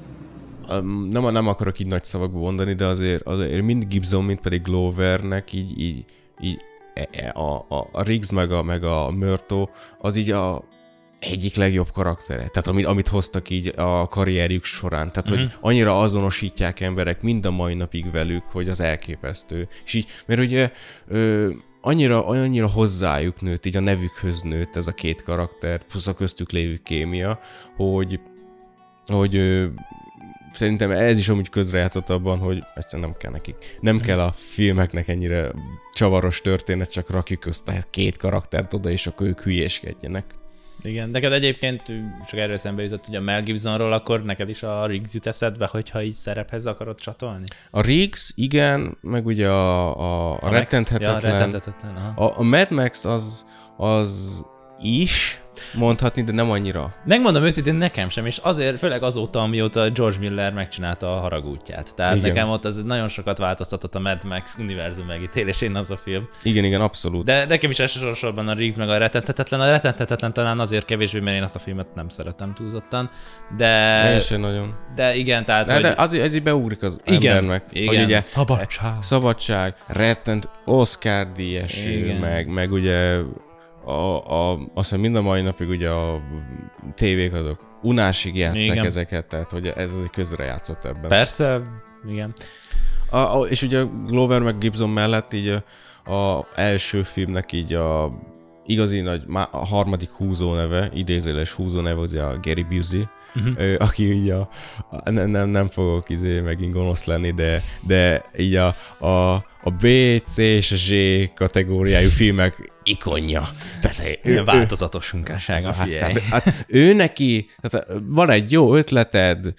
Um, nem, nem akarok így nagy szavakba mondani, de azért, azért mind Gibson, mind pedig Glovernek így, így, így e- e- a, a, a Riggs meg a, meg a Murto, az így a egyik legjobb karaktere. Tehát amit, amit hoztak így a karrierjük során. Tehát, Mhm. hogy annyira azonosítják emberek mind a mai napig velük, hogy az elképesztő. És így, mert ugye ö, annyira, annyira hozzájuk nőtt, így a nevükhöz nőtt ez a két karakter, plusz a köztük lévő kémia, hogy hogy ö, szerintem ez is amúgy közrejátszott abban, hogy egyszerűen nem kell nekik. Nem kell a filmeknek ennyire csavaros történet, csak rakjuk össze két karaktert oda, és akkor ők hülyéskedjenek. Igen, neked egyébként csak erről szembe jutott, hogy a Mel Gibsonról, akkor neked is a Riggs jut eszedbe, hogyha így szerephez akarod csatolni? A Riggs, igen, meg ugye a, a, a, Max? rettenthetetlen. Ja, rettenthetetlen, aha. a, a Mad Max az, az is mondhatni, de nem annyira. Megmondom őszintén, nekem sem, és azért, főleg azóta, amióta George Miller megcsinálta a haragútját. Tehát Igen. Nekem ott az nagyon sokat változtatott a Mad Max univerzum megítélésén az a film. Igen, igen, abszolút. De nekem is elsősorban a Riggs meg a rettenthetetlen. A rettenthetetlen talán azért kevésbé, mert én azt a filmet nem szeretem túlzottan. De, Én sem nagyon. de igen, tehát, De, hogy... de azért, ezért beugrik az Igen, embernek. igen, hogy ugye szabadság. szabadság, rettent Oscar díjas, meg, meg ugye a, a, azt hiszem mind a mai napig ugye a tévék azok unásig játszák Igen. ezeket, tehát hogy ez az egy közre játszott ebben. Persze, igen. A, a, és ugye Glover meg Gibson mellett így a, a első filmnek így a igazi nagy, a harmadik húzó neve, idézőles húzó neve az a Gary Busey, uh-huh. ő, aki így a, a nem, nem, nem fogok izé megint gonosz lenni, de, de így a, a, a B, C és a Z kategóriájú filmek ikonja. Tehát ő, ő, változatos munkássága, Hát, figyelj. hát, hát ő neki, tehát van egy jó ötleted,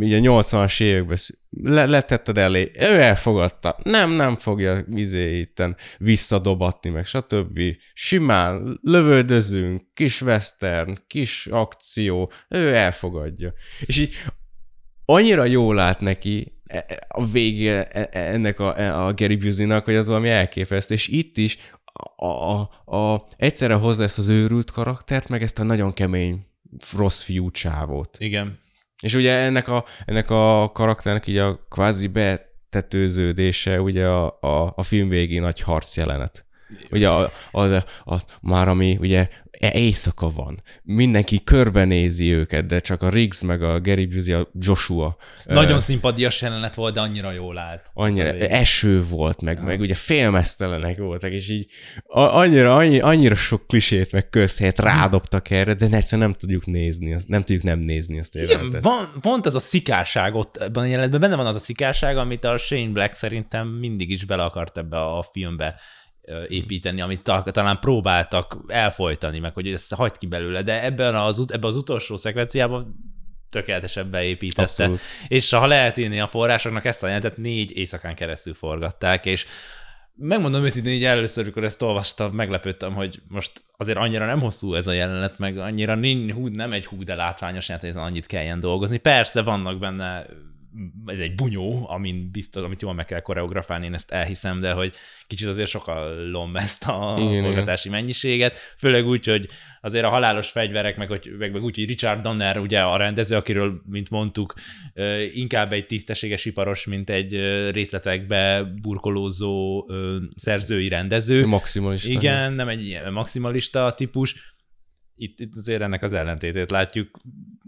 így a 80-as években le, letetted elé, ő elfogadta. Nem, nem fogja izé itten visszadobatni, meg stb. Simán lövöldözünk, kis western, kis akció, ő elfogadja. És így annyira jól lát neki a vége e- e- ennek a, e- a Gary Busey-nak, hogy az valami elképesztő, és itt is a, a, a, egyszerre hozza ezt az őrült karaktert, meg ezt a nagyon kemény rossz fiú csávót. Igen. És ugye ennek a, ennek a karakternek így a kvázi betetőződése ugye a, a, a film végén nagy harc jelenet. Ugye a- az, az már ami ugye e- éjszaka van. Mindenki körbenézi őket, de csak a Riggs meg a Gary Busey, a Joshua Nagyon szimpadias jelenet volt, de annyira jól állt. annyira eső volt, meg, meg ugye félmeztelenek voltak, és így annyira, annyi, annyira sok klisét, meg közhelyet rádobtak erre, de egyszerűen nem tudjuk nézni, azt- nem tudjuk nem nézni azt Igen, jelenetet. van, pont ez a szikárság ott ebben a jelenetben, benne van az a szikárság, amit a Shane Black szerintem mindig is bele akart ebbe a filmbe építeni, amit talán próbáltak elfolytani, meg hogy ezt hagyd ki belőle, de ebben az, ebben az utolsó szekvenciában tökéletesen beépítette. Abszolút. És ha lehet írni a forrásoknak, ezt a jelentet négy éjszakán keresztül forgatták, és megmondom őszintén, hogy először, amikor ezt olvastam, meglepődtem, hogy most azért annyira nem hosszú ez a jelenet, meg annyira hú, nem egy hú, de látványos jelent, hogy ezen annyit kelljen dolgozni. Persze vannak benne ez egy bunyó, amin biztos, amit jól meg kell koreografálni, én ezt elhiszem, de hogy kicsit azért sokalom ezt a forgatási mennyiséget, főleg úgy, hogy azért a halálos fegyverek, meg, hogy, meg, meg úgy, hogy Richard Donner, ugye a rendező, akiről, mint mondtuk, inkább egy tisztességes iparos, mint egy részletekbe burkolózó szerzői rendező. Maximalista. Igen, nem egy ilyen maximalista típus. Itt, itt azért ennek az ellentétét látjuk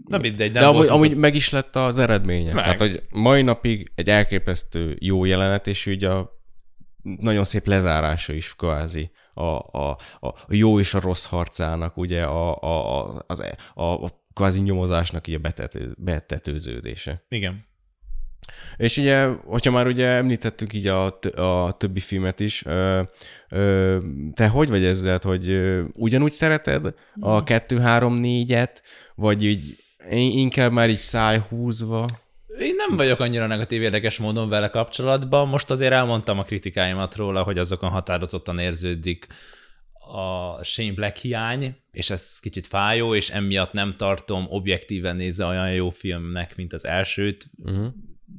Na mindegy, nem De amúgy, amúgy meg is lett az eredménye. Meg. Tehát, hogy mai napig egy elképesztő jó jelenet, és ugye a nagyon szép lezárása is kvázi a, a, a jó és a rossz harcának, ugye a, a, a, az, e, a, a kvázi nyomozásnak így a betető, betetőződése. Igen. És ugye, hogyha már ugye említettük így a, a többi filmet is, ö, ö, te hogy vagy ezzel, hogy ö, ugyanúgy szereted a 2-3-4-et, vagy így inkább már így szájhúzva. Én nem vagyok annyira negatív érdekes módon vele kapcsolatban. Most azért elmondtam a kritikáimat róla, hogy azokon határozottan érződik a Shane Black hiány, és ez kicsit fájó, és emiatt nem tartom objektíven nézve olyan jó filmnek, mint az elsőt. Uh-huh.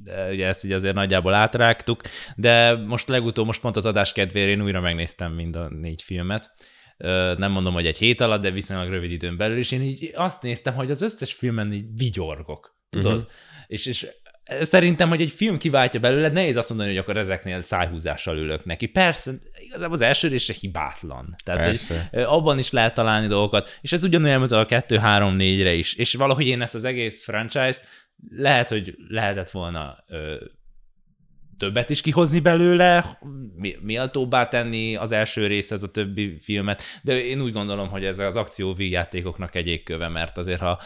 De ugye ezt így azért nagyjából átrágtuk, de most legutóbb, most pont az adás kedvére én újra megnéztem mind a négy filmet, nem mondom, hogy egy hét alatt, de viszonylag rövid időn belül, és én így azt néztem, hogy az összes filmen így vigyorgok, tudod? Uh-huh. És, és szerintem, hogy egy film kiváltja belőle, nehéz azt mondani, hogy akkor ezeknél szájhúzással ülök neki. Persze, igazából az első része hibátlan. Tehát Persze. Hogy abban is lehet találni dolgokat, és ez ugyanolyan, mint a 2-3-4-re is. És valahogy én ezt az egész franchise lehet, hogy lehetett volna ö, többet is kihozni belőle, méltóbbá tenni az első része ez a többi filmet, de én úgy gondolom, hogy ez az akció játékoknak egy égköve, mert azért ha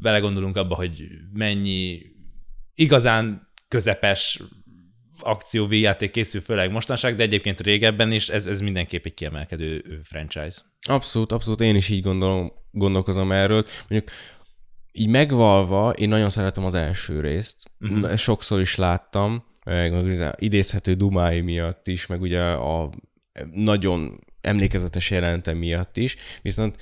belegondolunk abba, hogy mennyi igazán közepes akció játék készül, főleg mostanság, de egyébként régebben is, ez, ez mindenképp egy kiemelkedő franchise. Abszolút, abszolút, én is így gondolom, gondolkozom erről. Mondjuk így megvalva, én nagyon szeretem az első részt, uh-huh. sokszor is láttam, meg az idézhető dumái miatt is, meg ugye a nagyon emlékezetes jelentem miatt is, viszont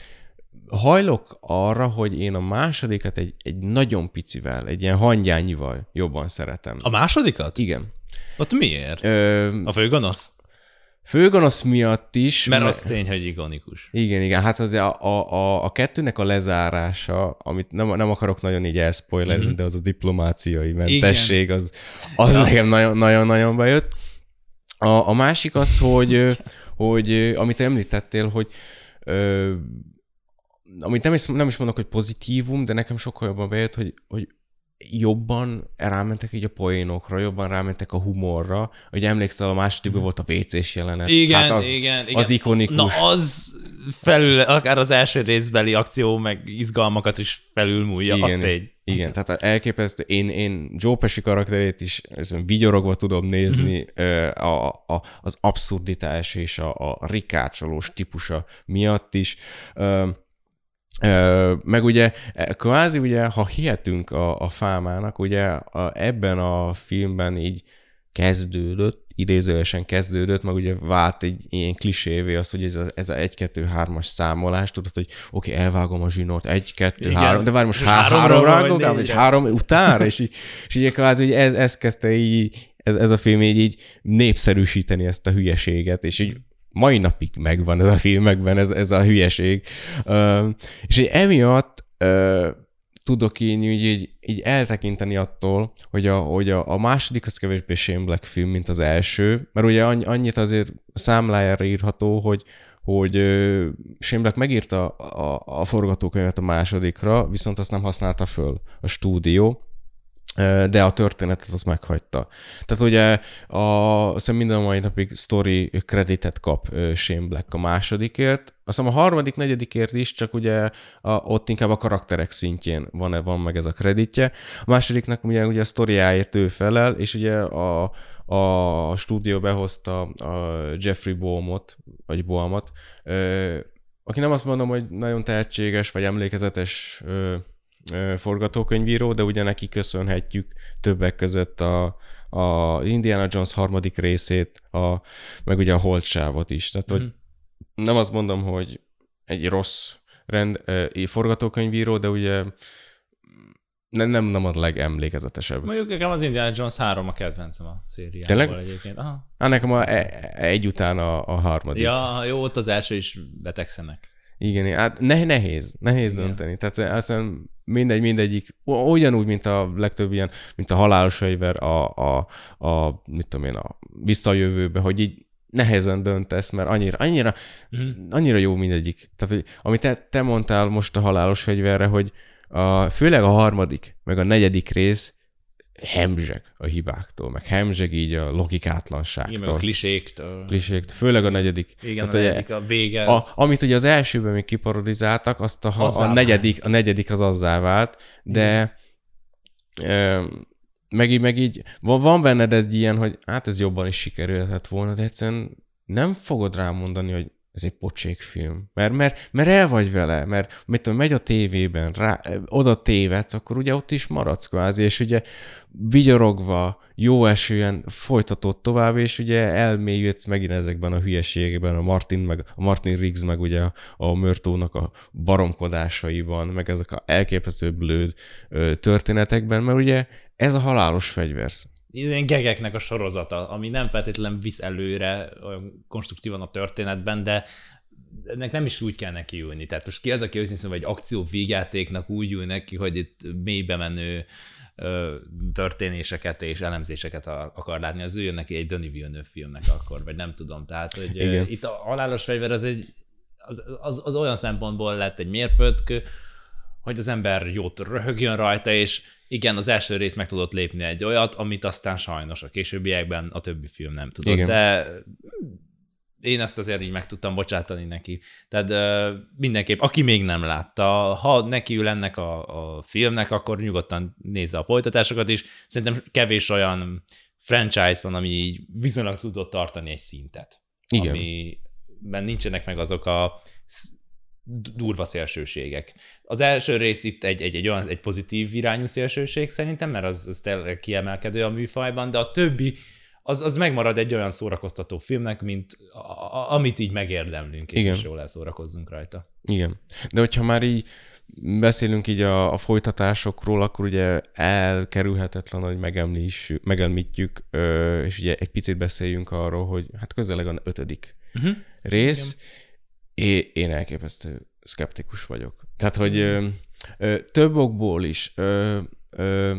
hajlok arra, hogy én a másodikat egy, egy nagyon picivel, egy ilyen hangyányival jobban szeretem. A másodikat? Igen. Ott miért? Ö, a főgonosz? Főgonosz miatt is. Mert az tény, hogy ikonikus. Igen, igen. Hát az a, a, a, a kettőnek a lezárása, amit nem, nem akarok nagyon így elspoilerezni, mm-hmm. de az a diplomáciai mentesség, igen. az, az ja. nekem nagyon-nagyon bejött. A, a másik az, hogy, hogy amit említettél, hogy ö, amit nem is, nem is mondok, hogy pozitívum, de nekem sokkal jobban bejött, hogy, hogy jobban rámentek így a poénokra, jobban rámentek a humorra. Ugye emlékszel, a másodikban volt a WC-s jelenet. Igen, hát az, igen, igen. Az ikonikus. Na az felül, akár az első részbeli akció, meg izgalmakat is felülmúlja, igen, azt egy. Igen, tehát elképesztő. Én, én Joe Pesci karakterét is vigyorogva tudom nézni mm-hmm. a, a, az abszurditás és a, a rikácsolós típusa miatt is meg ugye, e, kvázi ugye, ha hihetünk a, a fámának, ugye a, ebben a filmben így kezdődött, idézőesen kezdődött, meg ugye vált egy ilyen klisévé az, hogy ez a, ez a 1-2-3-as számolás, tudod, hogy oké, okay, elvágom a zsinót, 1-2-3, de várj, most há- három rágok, vagy három után, és így, és így kvázi, hogy ez, ez kezdte így, ez, ez a film így, így népszerűsíteni ezt a hülyeséget, és így mai napig megvan ez a filmekben, ez, ez a hülyeség. És hogy emiatt tudok én így, így, így eltekinteni attól, hogy a, hogy a, a második az kevésbé Shane Black film, mint az első, mert ugye annyit azért számlájára írható, hogy, hogy Shane Black megírta a, a, a forgatókönyvet a másodikra, viszont azt nem használta föl a stúdió, de a történetet az meghagyta. Tehát ugye a, azt minden a mai napig story kreditet kap Shane Black a másodikért, azt a harmadik, negyedikért is, csak ugye a, ott inkább a karakterek szintjén van, van meg ez a kreditje. A másodiknak ugye, ugye a sztoriáért ő felel, és ugye a, a stúdió behozta a Jeffrey Bohmot, vagy Bohmot, aki nem azt mondom, hogy nagyon tehetséges, vagy emlékezetes forgatókönyvíró, de ugye neki köszönhetjük többek között a, a Indiana Jones harmadik részét, a, meg ugye a Holtsávot is. Tehát, hogy mhm. nem azt mondom, hogy egy rossz rend, eh, forgatókönyvíró, de ugye nem, nem, nem a legemlékezetesebb. Mondjuk nekem az Indiana Jones 3 a kedvencem a szériából Tényleg? egyébként. Aha. Á, nekem a, e, egy után a, a harmadik. Ja, jó, ott az első is betegszenek. Igen, hát ne, nehéz, nehéz Igen. dönteni. Tehát azt hiszem mindegy, mindegyik, ugyanúgy, mint a legtöbb ilyen, mint a halálos fegyver, a, a, a, mit tudom én, a visszajövőbe, hogy így nehezen döntesz, mert annyira, annyira, mm. annyira jó mindegyik. Tehát, hogy amit te, te mondtál most a halálos fegyverre, hogy a, főleg a harmadik, meg a negyedik rész hemzseg a hibáktól, meg hemzseg így a logikátlanságtól. Igen, a kliséktől. Kliséktől, főleg a negyedik. Igen, Tehát, a negyedik, a vége. A, amit ugye az elsőben még kiparodizáltak, azt a, a, negyedik, a negyedik az azzá vált, de e, meg így, meg így van, van benned ez ilyen, hogy hát ez jobban is sikerülhetett volna, de egyszerűen nem fogod rámondani, hogy ez egy pocsék film. Mert, mert, mert el vagy vele, mert mit tudom, megy a tévében, rá, oda tévedsz, akkor ugye ott is maradsz kvázi, és ugye vigyorogva, jó esően folytatott tovább, és ugye elmélyülsz megint ezekben a hülyeségekben, a Martin, meg, a Martin Riggs, meg ugye a, a Mörtónak a baromkodásaiban, meg ezek a elképesztő blőd ö, történetekben, mert ugye ez a halálos fegyversz ilyen gegeknek a sorozata, ami nem feltétlenül visz előre olyan konstruktívan a történetben, de ennek nem is úgy kell neki ülni. Tehát most ki az, aki őszintén szóval egy akció végjátéknak úgy ül neki, hogy itt mélybe menő történéseket és elemzéseket akar látni, az ő neki egy Denis Villeneuve filmnek akkor, vagy nem tudom. Tehát, hogy Igen. itt a halálos fegyver az, egy, az, az, az olyan szempontból lett egy mérföldkő, hogy az ember jót röhögjön rajta, és igen, az első rész meg tudott lépni egy olyat, amit aztán sajnos a későbbiekben a többi film nem tudott. Igen. De én ezt azért így meg tudtam bocsátani neki. Tehát uh, mindenképp, aki még nem látta, ha neki ül ennek a, a filmnek, akkor nyugodtan nézze a folytatásokat is. Szerintem kevés olyan franchise van, ami így viszonylag tudott tartani egy szintet. Igen. Amiben nincsenek meg azok a durva szélsőségek. Az első rész itt egy, egy, egy olyan egy pozitív irányú szélsőség szerintem, mert az, az tényleg kiemelkedő a műfajban, de a többi az, az megmarad egy olyan szórakoztató filmnek, mint a, a, amit így megérdemlünk, és, Igen. és jól elszórakozzunk rajta. Igen. De hogyha már így beszélünk így a, a folytatásokról, akkor ugye elkerülhetetlen, hogy megemlítsük, megemlítjük, és ugye egy picit beszéljünk arról, hogy hát közeleg a ötödik uh-huh. rész, Igen én, én elképesztő szkeptikus vagyok. Tehát, hogy ö, ö, több okból is. Ö, ö,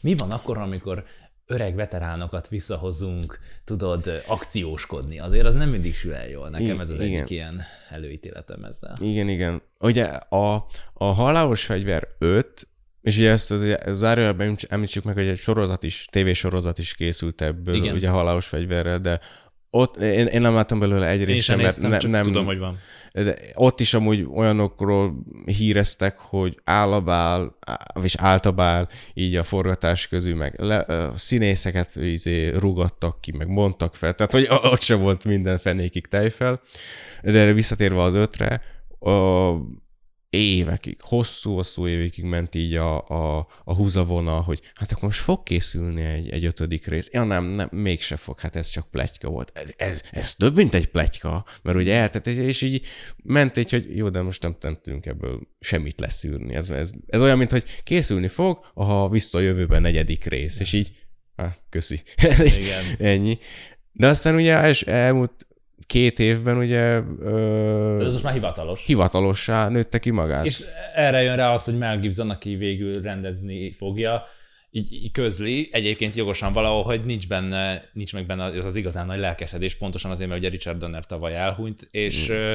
Mi van akkor, amikor öreg veteránokat visszahozunk, tudod, akcióskodni. Azért az nem mindig sül el jól. Nekem ez az igen. egyik ilyen előítéletem ezzel. Igen, igen. Ugye a, a halálos fegyver 5, és ugye ezt az, zárójelben említsük meg, hogy egy sorozat is, tévésorozat is készült ebből, igen. ugye halálos fegyverrel, de ott, én, én nem láttam belőle egy részt sem, mert ne, nem, tudom, hogy van. De ott is amúgy olyanokról híreztek, hogy állabál, és áltabál így a forgatás közül, meg le, a színészeket izé rugattak ki, meg mondtak fel, tehát hogy ott sem volt minden fenékig tejfel. De visszatérve az ötre, a, évekig, hosszú-hosszú évekig ment így a, a, a húzavona, hogy hát akkor most fog készülni egy, egy ötödik rész. Ja nem, nem, mégse fog, hát ez csak pletyka volt. Ez, ez, ez több, mint egy pletyka, mert ugye eltett, és így ment egy, hogy jó, de most nem, tudunk ebből semmit leszűrni. Ez, ez, ez olyan, mint hogy készülni fog, ha vissza a jövőben negyedik rész, és így, ah, köszi. Igen. Ennyi. De aztán ugye el, elmúlt két évben ugye... Ö, ez most már hivatalos. Hivatalossá nőtte ki magát. És erre jön rá az, hogy Mel Gibson, aki végül rendezni fogja, így, így közli, egyébként jogosan valahol, hogy nincs benne, nincs meg benne az, az igazán nagy lelkesedés, pontosan azért, mert ugye Richard Donner tavaly elhunyt, és mm.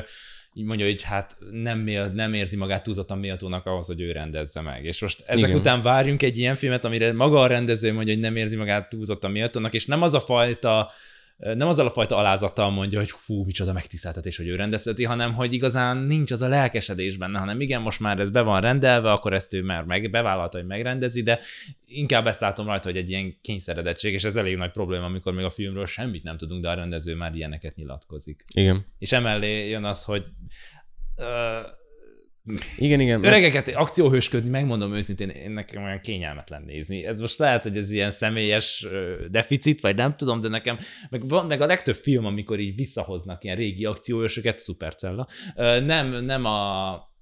így mondja, hogy hát nem, nem érzi magát túlzottan méltónak ahhoz, hogy ő rendezze meg. És most ezek Igen. után várjunk egy ilyen filmet, amire maga a rendező mondja, hogy nem érzi magát túlzottan méltónak, és nem az a fajta nem azzal a fajta alázattal mondja, hogy fú, micsoda megtiszteltetés, hogy ő rendezheti, hanem hogy igazán nincs az a lelkesedés benne, hanem igen, most már ez be van rendelve, akkor ezt ő már meg, bevállalta, hogy megrendezi, de inkább ezt látom rajta, hogy egy ilyen kényszeredettség, és ez elég nagy probléma, amikor még a filmről semmit nem tudunk, de a rendező már ilyeneket nyilatkozik. Igen. És emellé jön az, hogy uh, igen, igen. Öregeket akcióhősködni, megmondom őszintén, én nekem olyan kényelmetlen nézni. Ez most lehet, hogy ez ilyen személyes deficit, vagy nem tudom, de nekem, meg van meg a legtöbb film, amikor így visszahoznak ilyen régi akcióhősöket, szupercella. Nem, nem a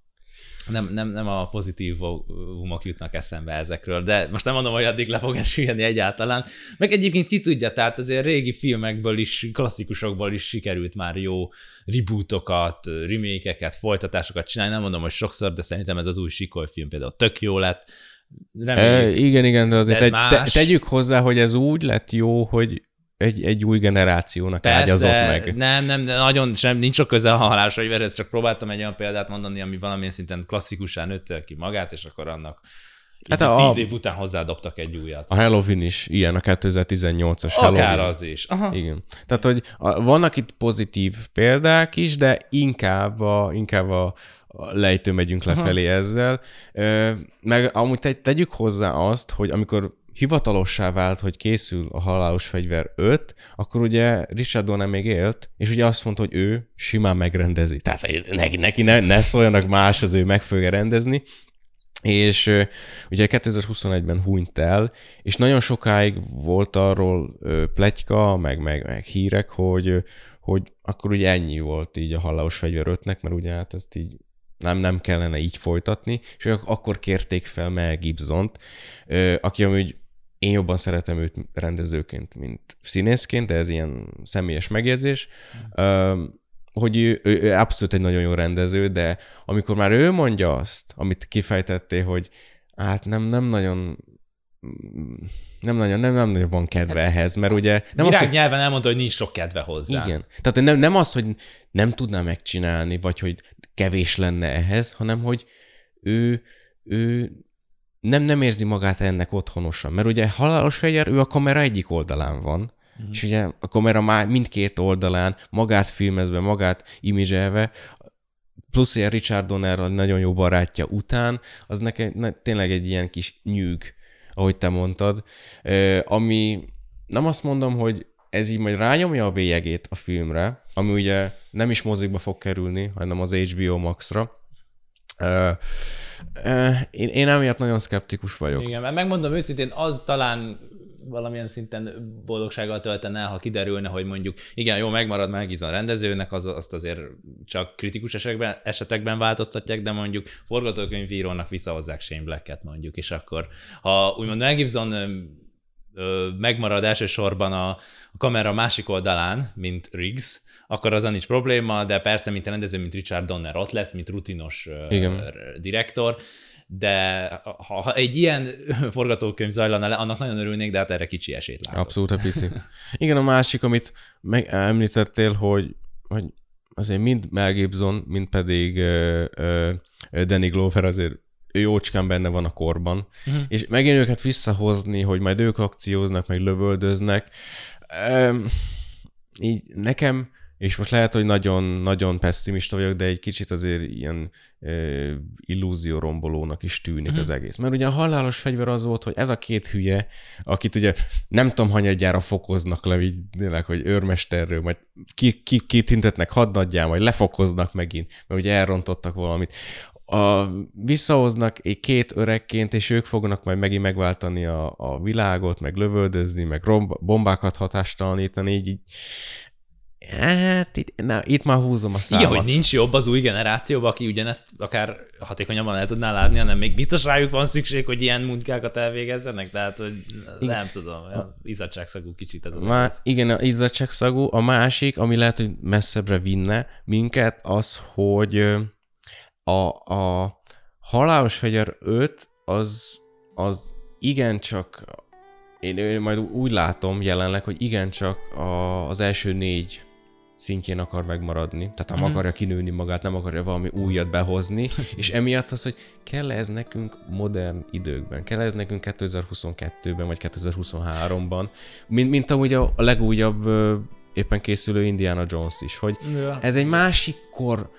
nem, nem, nem a pozitívumok jutnak eszembe ezekről, de most nem mondom, hogy addig le fog esülni egyáltalán. Meg egyébként ki tudja, tehát azért régi filmekből is, klasszikusokból is sikerült már jó rebootokat, remékeket, folytatásokat csinálni. Nem mondom, hogy sokszor, de szerintem ez az új Sikoly film például tök jó lett. e, igen, igen, de azért de te, te, tegyük hozzá, hogy ez úgy lett jó, hogy egy, egy új generációnak Persze, ágyazott meg. Nem, nem, de nagyon sem, nincs sok köze a halálás, hogy ez csak próbáltam egy olyan példát mondani, ami valamilyen szinten klasszikusan nőtte ki magát, és akkor annak Hát a, tíz év után hozzádobtak egy újat. A Halloween is ilyen, a 2018-as Akár Halloween. az is. Aha. Igen. Tehát, hogy a, vannak itt pozitív példák is, de inkább a, inkább a, a lejtő megyünk lefelé Aha. ezzel. Meg amúgy te, tegyük hozzá azt, hogy amikor hivatalossá vált, hogy készül a halálos fegyver 5, akkor ugye Richard Donner még élt, és ugye azt mondta, hogy ő simán megrendezi. Tehát neki, neki ne, ne szóljanak más, az ő meg fogja rendezni. És ugye 2021-ben hunyt el, és nagyon sokáig volt arról pletyka, meg, meg, meg hírek, hogy, hogy akkor ugye ennyi volt így a halálos fegyver 5-nek, mert ugye hát ezt így nem, nem kellene így folytatni, és akkor kérték fel Mel Gibson-t, aki amúgy én jobban szeretem őt rendezőként, mint színészként, de ez ilyen személyes megjegyzés, hogy ő, ő, ő abszolút egy nagyon jó rendező, de amikor már ő mondja azt, amit kifejtettél, hogy hát nem, nem nagyon nem nagyon, nem, nem nagyon van kedve hát, ehhez, mert ugye... Nem az, hogy... nyelven elmondta, hogy nincs sok kedve hozzá. Igen. Tehát nem, nem az, hogy nem tudná megcsinálni, vagy hogy kevés lenne ehhez, hanem hogy ő, ő nem, nem érzi magát ennek otthonosan, mert ugye halálos fegyver, ő a kamera egyik oldalán van, mm. és ugye a kamera már mindkét oldalán magát filmezve, magát imizselve, plusz ilyen Richard Donner nagyon jó barátja után, az nekem ne, tényleg egy ilyen kis nyűg, ahogy te mondtad, ami nem azt mondom, hogy ez így majd rányomja a bélyegét a filmre, ami ugye nem is mozikba fog kerülni, hanem az HBO Max-ra, én, én emiatt nagyon szkeptikus vagyok. Igen, mert megmondom őszintén, az talán valamilyen szinten boldogsággal töltene ha kiderülne, hogy mondjuk igen, jó, megmarad meg a rendezőnek, az, azt azért csak kritikus esetekben, esetekben változtatják, de mondjuk forgatókönyvírónak visszahozzák Shane Black-et mondjuk, és akkor ha úgymond Mel Gibson megmarad elsősorban a, a kamera másik oldalán, mint Riggs, akkor az nincs probléma, de persze, mint rendező, mint Richard Donner ott lesz, mint rutinos Igen. direktor, de ha, ha egy ilyen forgatókönyv zajlana le, annak nagyon örülnék, de hát erre kicsi esélyt látok. Abszolút a pici. Igen, a másik, amit meg említettél, hogy, hogy azért mind Mel Gibson, mind pedig uh, uh, Danny Glover azért ő jócskán benne van a korban, uh-huh. és megint őket visszahozni, hogy majd ők akcióznak, meg lövöldöznek, um, így nekem és most lehet, hogy nagyon-nagyon pessimista vagyok, de egy kicsit azért ilyen e, illúzió rombolónak is tűnik uh-huh. az egész. Mert ugye a halálos fegyver az volt, hogy ez a két hülye, akit ugye nem tudom, hanyadjára fokoznak le, így tényleg, hogy őrmesterről, majd ki, ki, kitintetnek hadnaggyá, majd lefokoznak megint, mert ugye elrontottak valamit. A, visszahoznak egy két öregként, és ők fognak majd megint megváltani a, a világot, meg lövöldözni, meg romb, bombákat hatástalanítani, így, így Hát itt, na, itt már húzom a számat. Igen, hogy nincs jobb az új generációban, aki ugyanezt akár hatékonyabban el tudná látni, hanem még biztos rájuk van szükség, hogy ilyen munkákat elvégezzenek, tehát hogy igen. nem tudom, izzadságszagú kicsit ez az Má, Igen, a izzadságszagú. A másik, ami lehet, hogy messzebbre vinne minket, az, hogy a, a halálos fegyver 5 az, az igencsak, én, én majd úgy látom jelenleg, hogy igencsak a, az első négy szintjén akar megmaradni, tehát nem akarja kinőni magát, nem akarja valami újat behozni, és emiatt az, hogy kell ez nekünk modern időkben, kell ez nekünk 2022-ben, vagy 2023-ban, mint, mint amúgy a, legújabb éppen készülő Indiana Jones is, hogy Ja. ez egy másik kor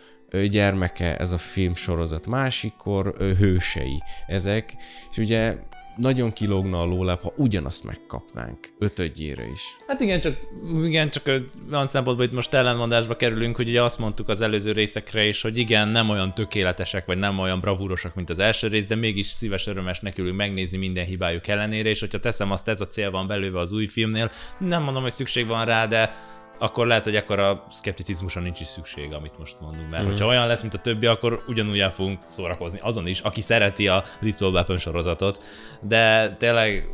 gyermeke ez a film sorozat, másik kor hősei ezek, és ugye nagyon kilógna a lóláp, ha ugyanazt megkapnánk ötödjére is. Hát igen, csak, igen, csak olyan szempontból itt most ellenmondásba kerülünk, hogy ugye azt mondtuk az előző részekre is, hogy igen, nem olyan tökéletesek, vagy nem olyan bravúrosak, mint az első rész, de mégis szíves örömes nekülünk megnézni minden hibájuk ellenére, és hogyha teszem azt, ez a cél van belőve az új filmnél, nem mondom, hogy szükség van rá, de akkor lehet, hogy akkor a szkepticizmusra nincs is szükség, amit most mondunk. Mert mm. hogyha olyan lesz, mint a többi, akkor ugyanúgy el fogunk szórakozni azon is, aki szereti a Lethal Weapon sorozatot. De tényleg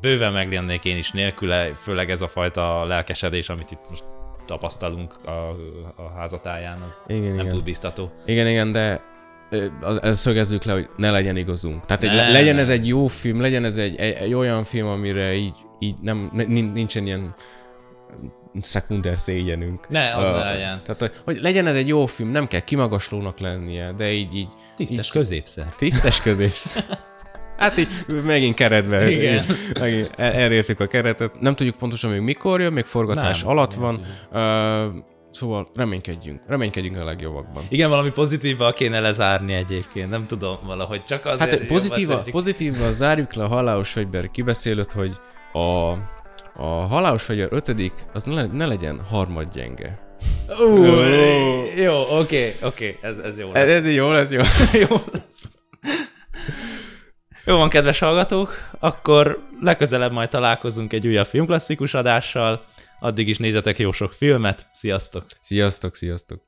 bőven meglennék én is nélküle, főleg ez a fajta lelkesedés, amit itt most tapasztalunk a, a házatáján, az Igen, nem igen. túl biztató. Igen, igen, de ezt szögezzük le, hogy ne legyen igazunk. Tehát egy, legyen ez egy jó film, legyen ez egy, egy, egy olyan film, amire így, így nem, ne- nin- nincsen ilyen szekunder szégyenünk. Ne, az Ö, ne legyen. Tehát, hogy, legyen ez egy jó film, nem kell kimagaslónak lennie, de így, így Tisztes így, középszer. Tisztes közép. Hát így megint keretbe. Igen. Megint el- elértük a keretet. Nem tudjuk pontosan még mikor jön, még forgatás Nem, alatt nem van. Uh, szóval reménykedjünk. Reménykedjünk a legjobbakban. Igen, valami pozitívval kéne lezárni egyébként, nem tudom, valahogy csak azért... Hát pozitíva, pozitíva zárjuk le a halálos fegyver kibeszélőt, hogy a, a halálos fegyver ötödik, az ne, ne legyen harmadgyenge. Ú, jó, oké, oké, ez, ez jó Ez, lesz. ez így jó lesz, jó. jó lesz. Jó van, kedves hallgatók, akkor legközelebb majd találkozunk egy újabb filmklasszikus adással. Addig is nézzetek jó sok filmet. Sziasztok! Sziasztok, sziasztok.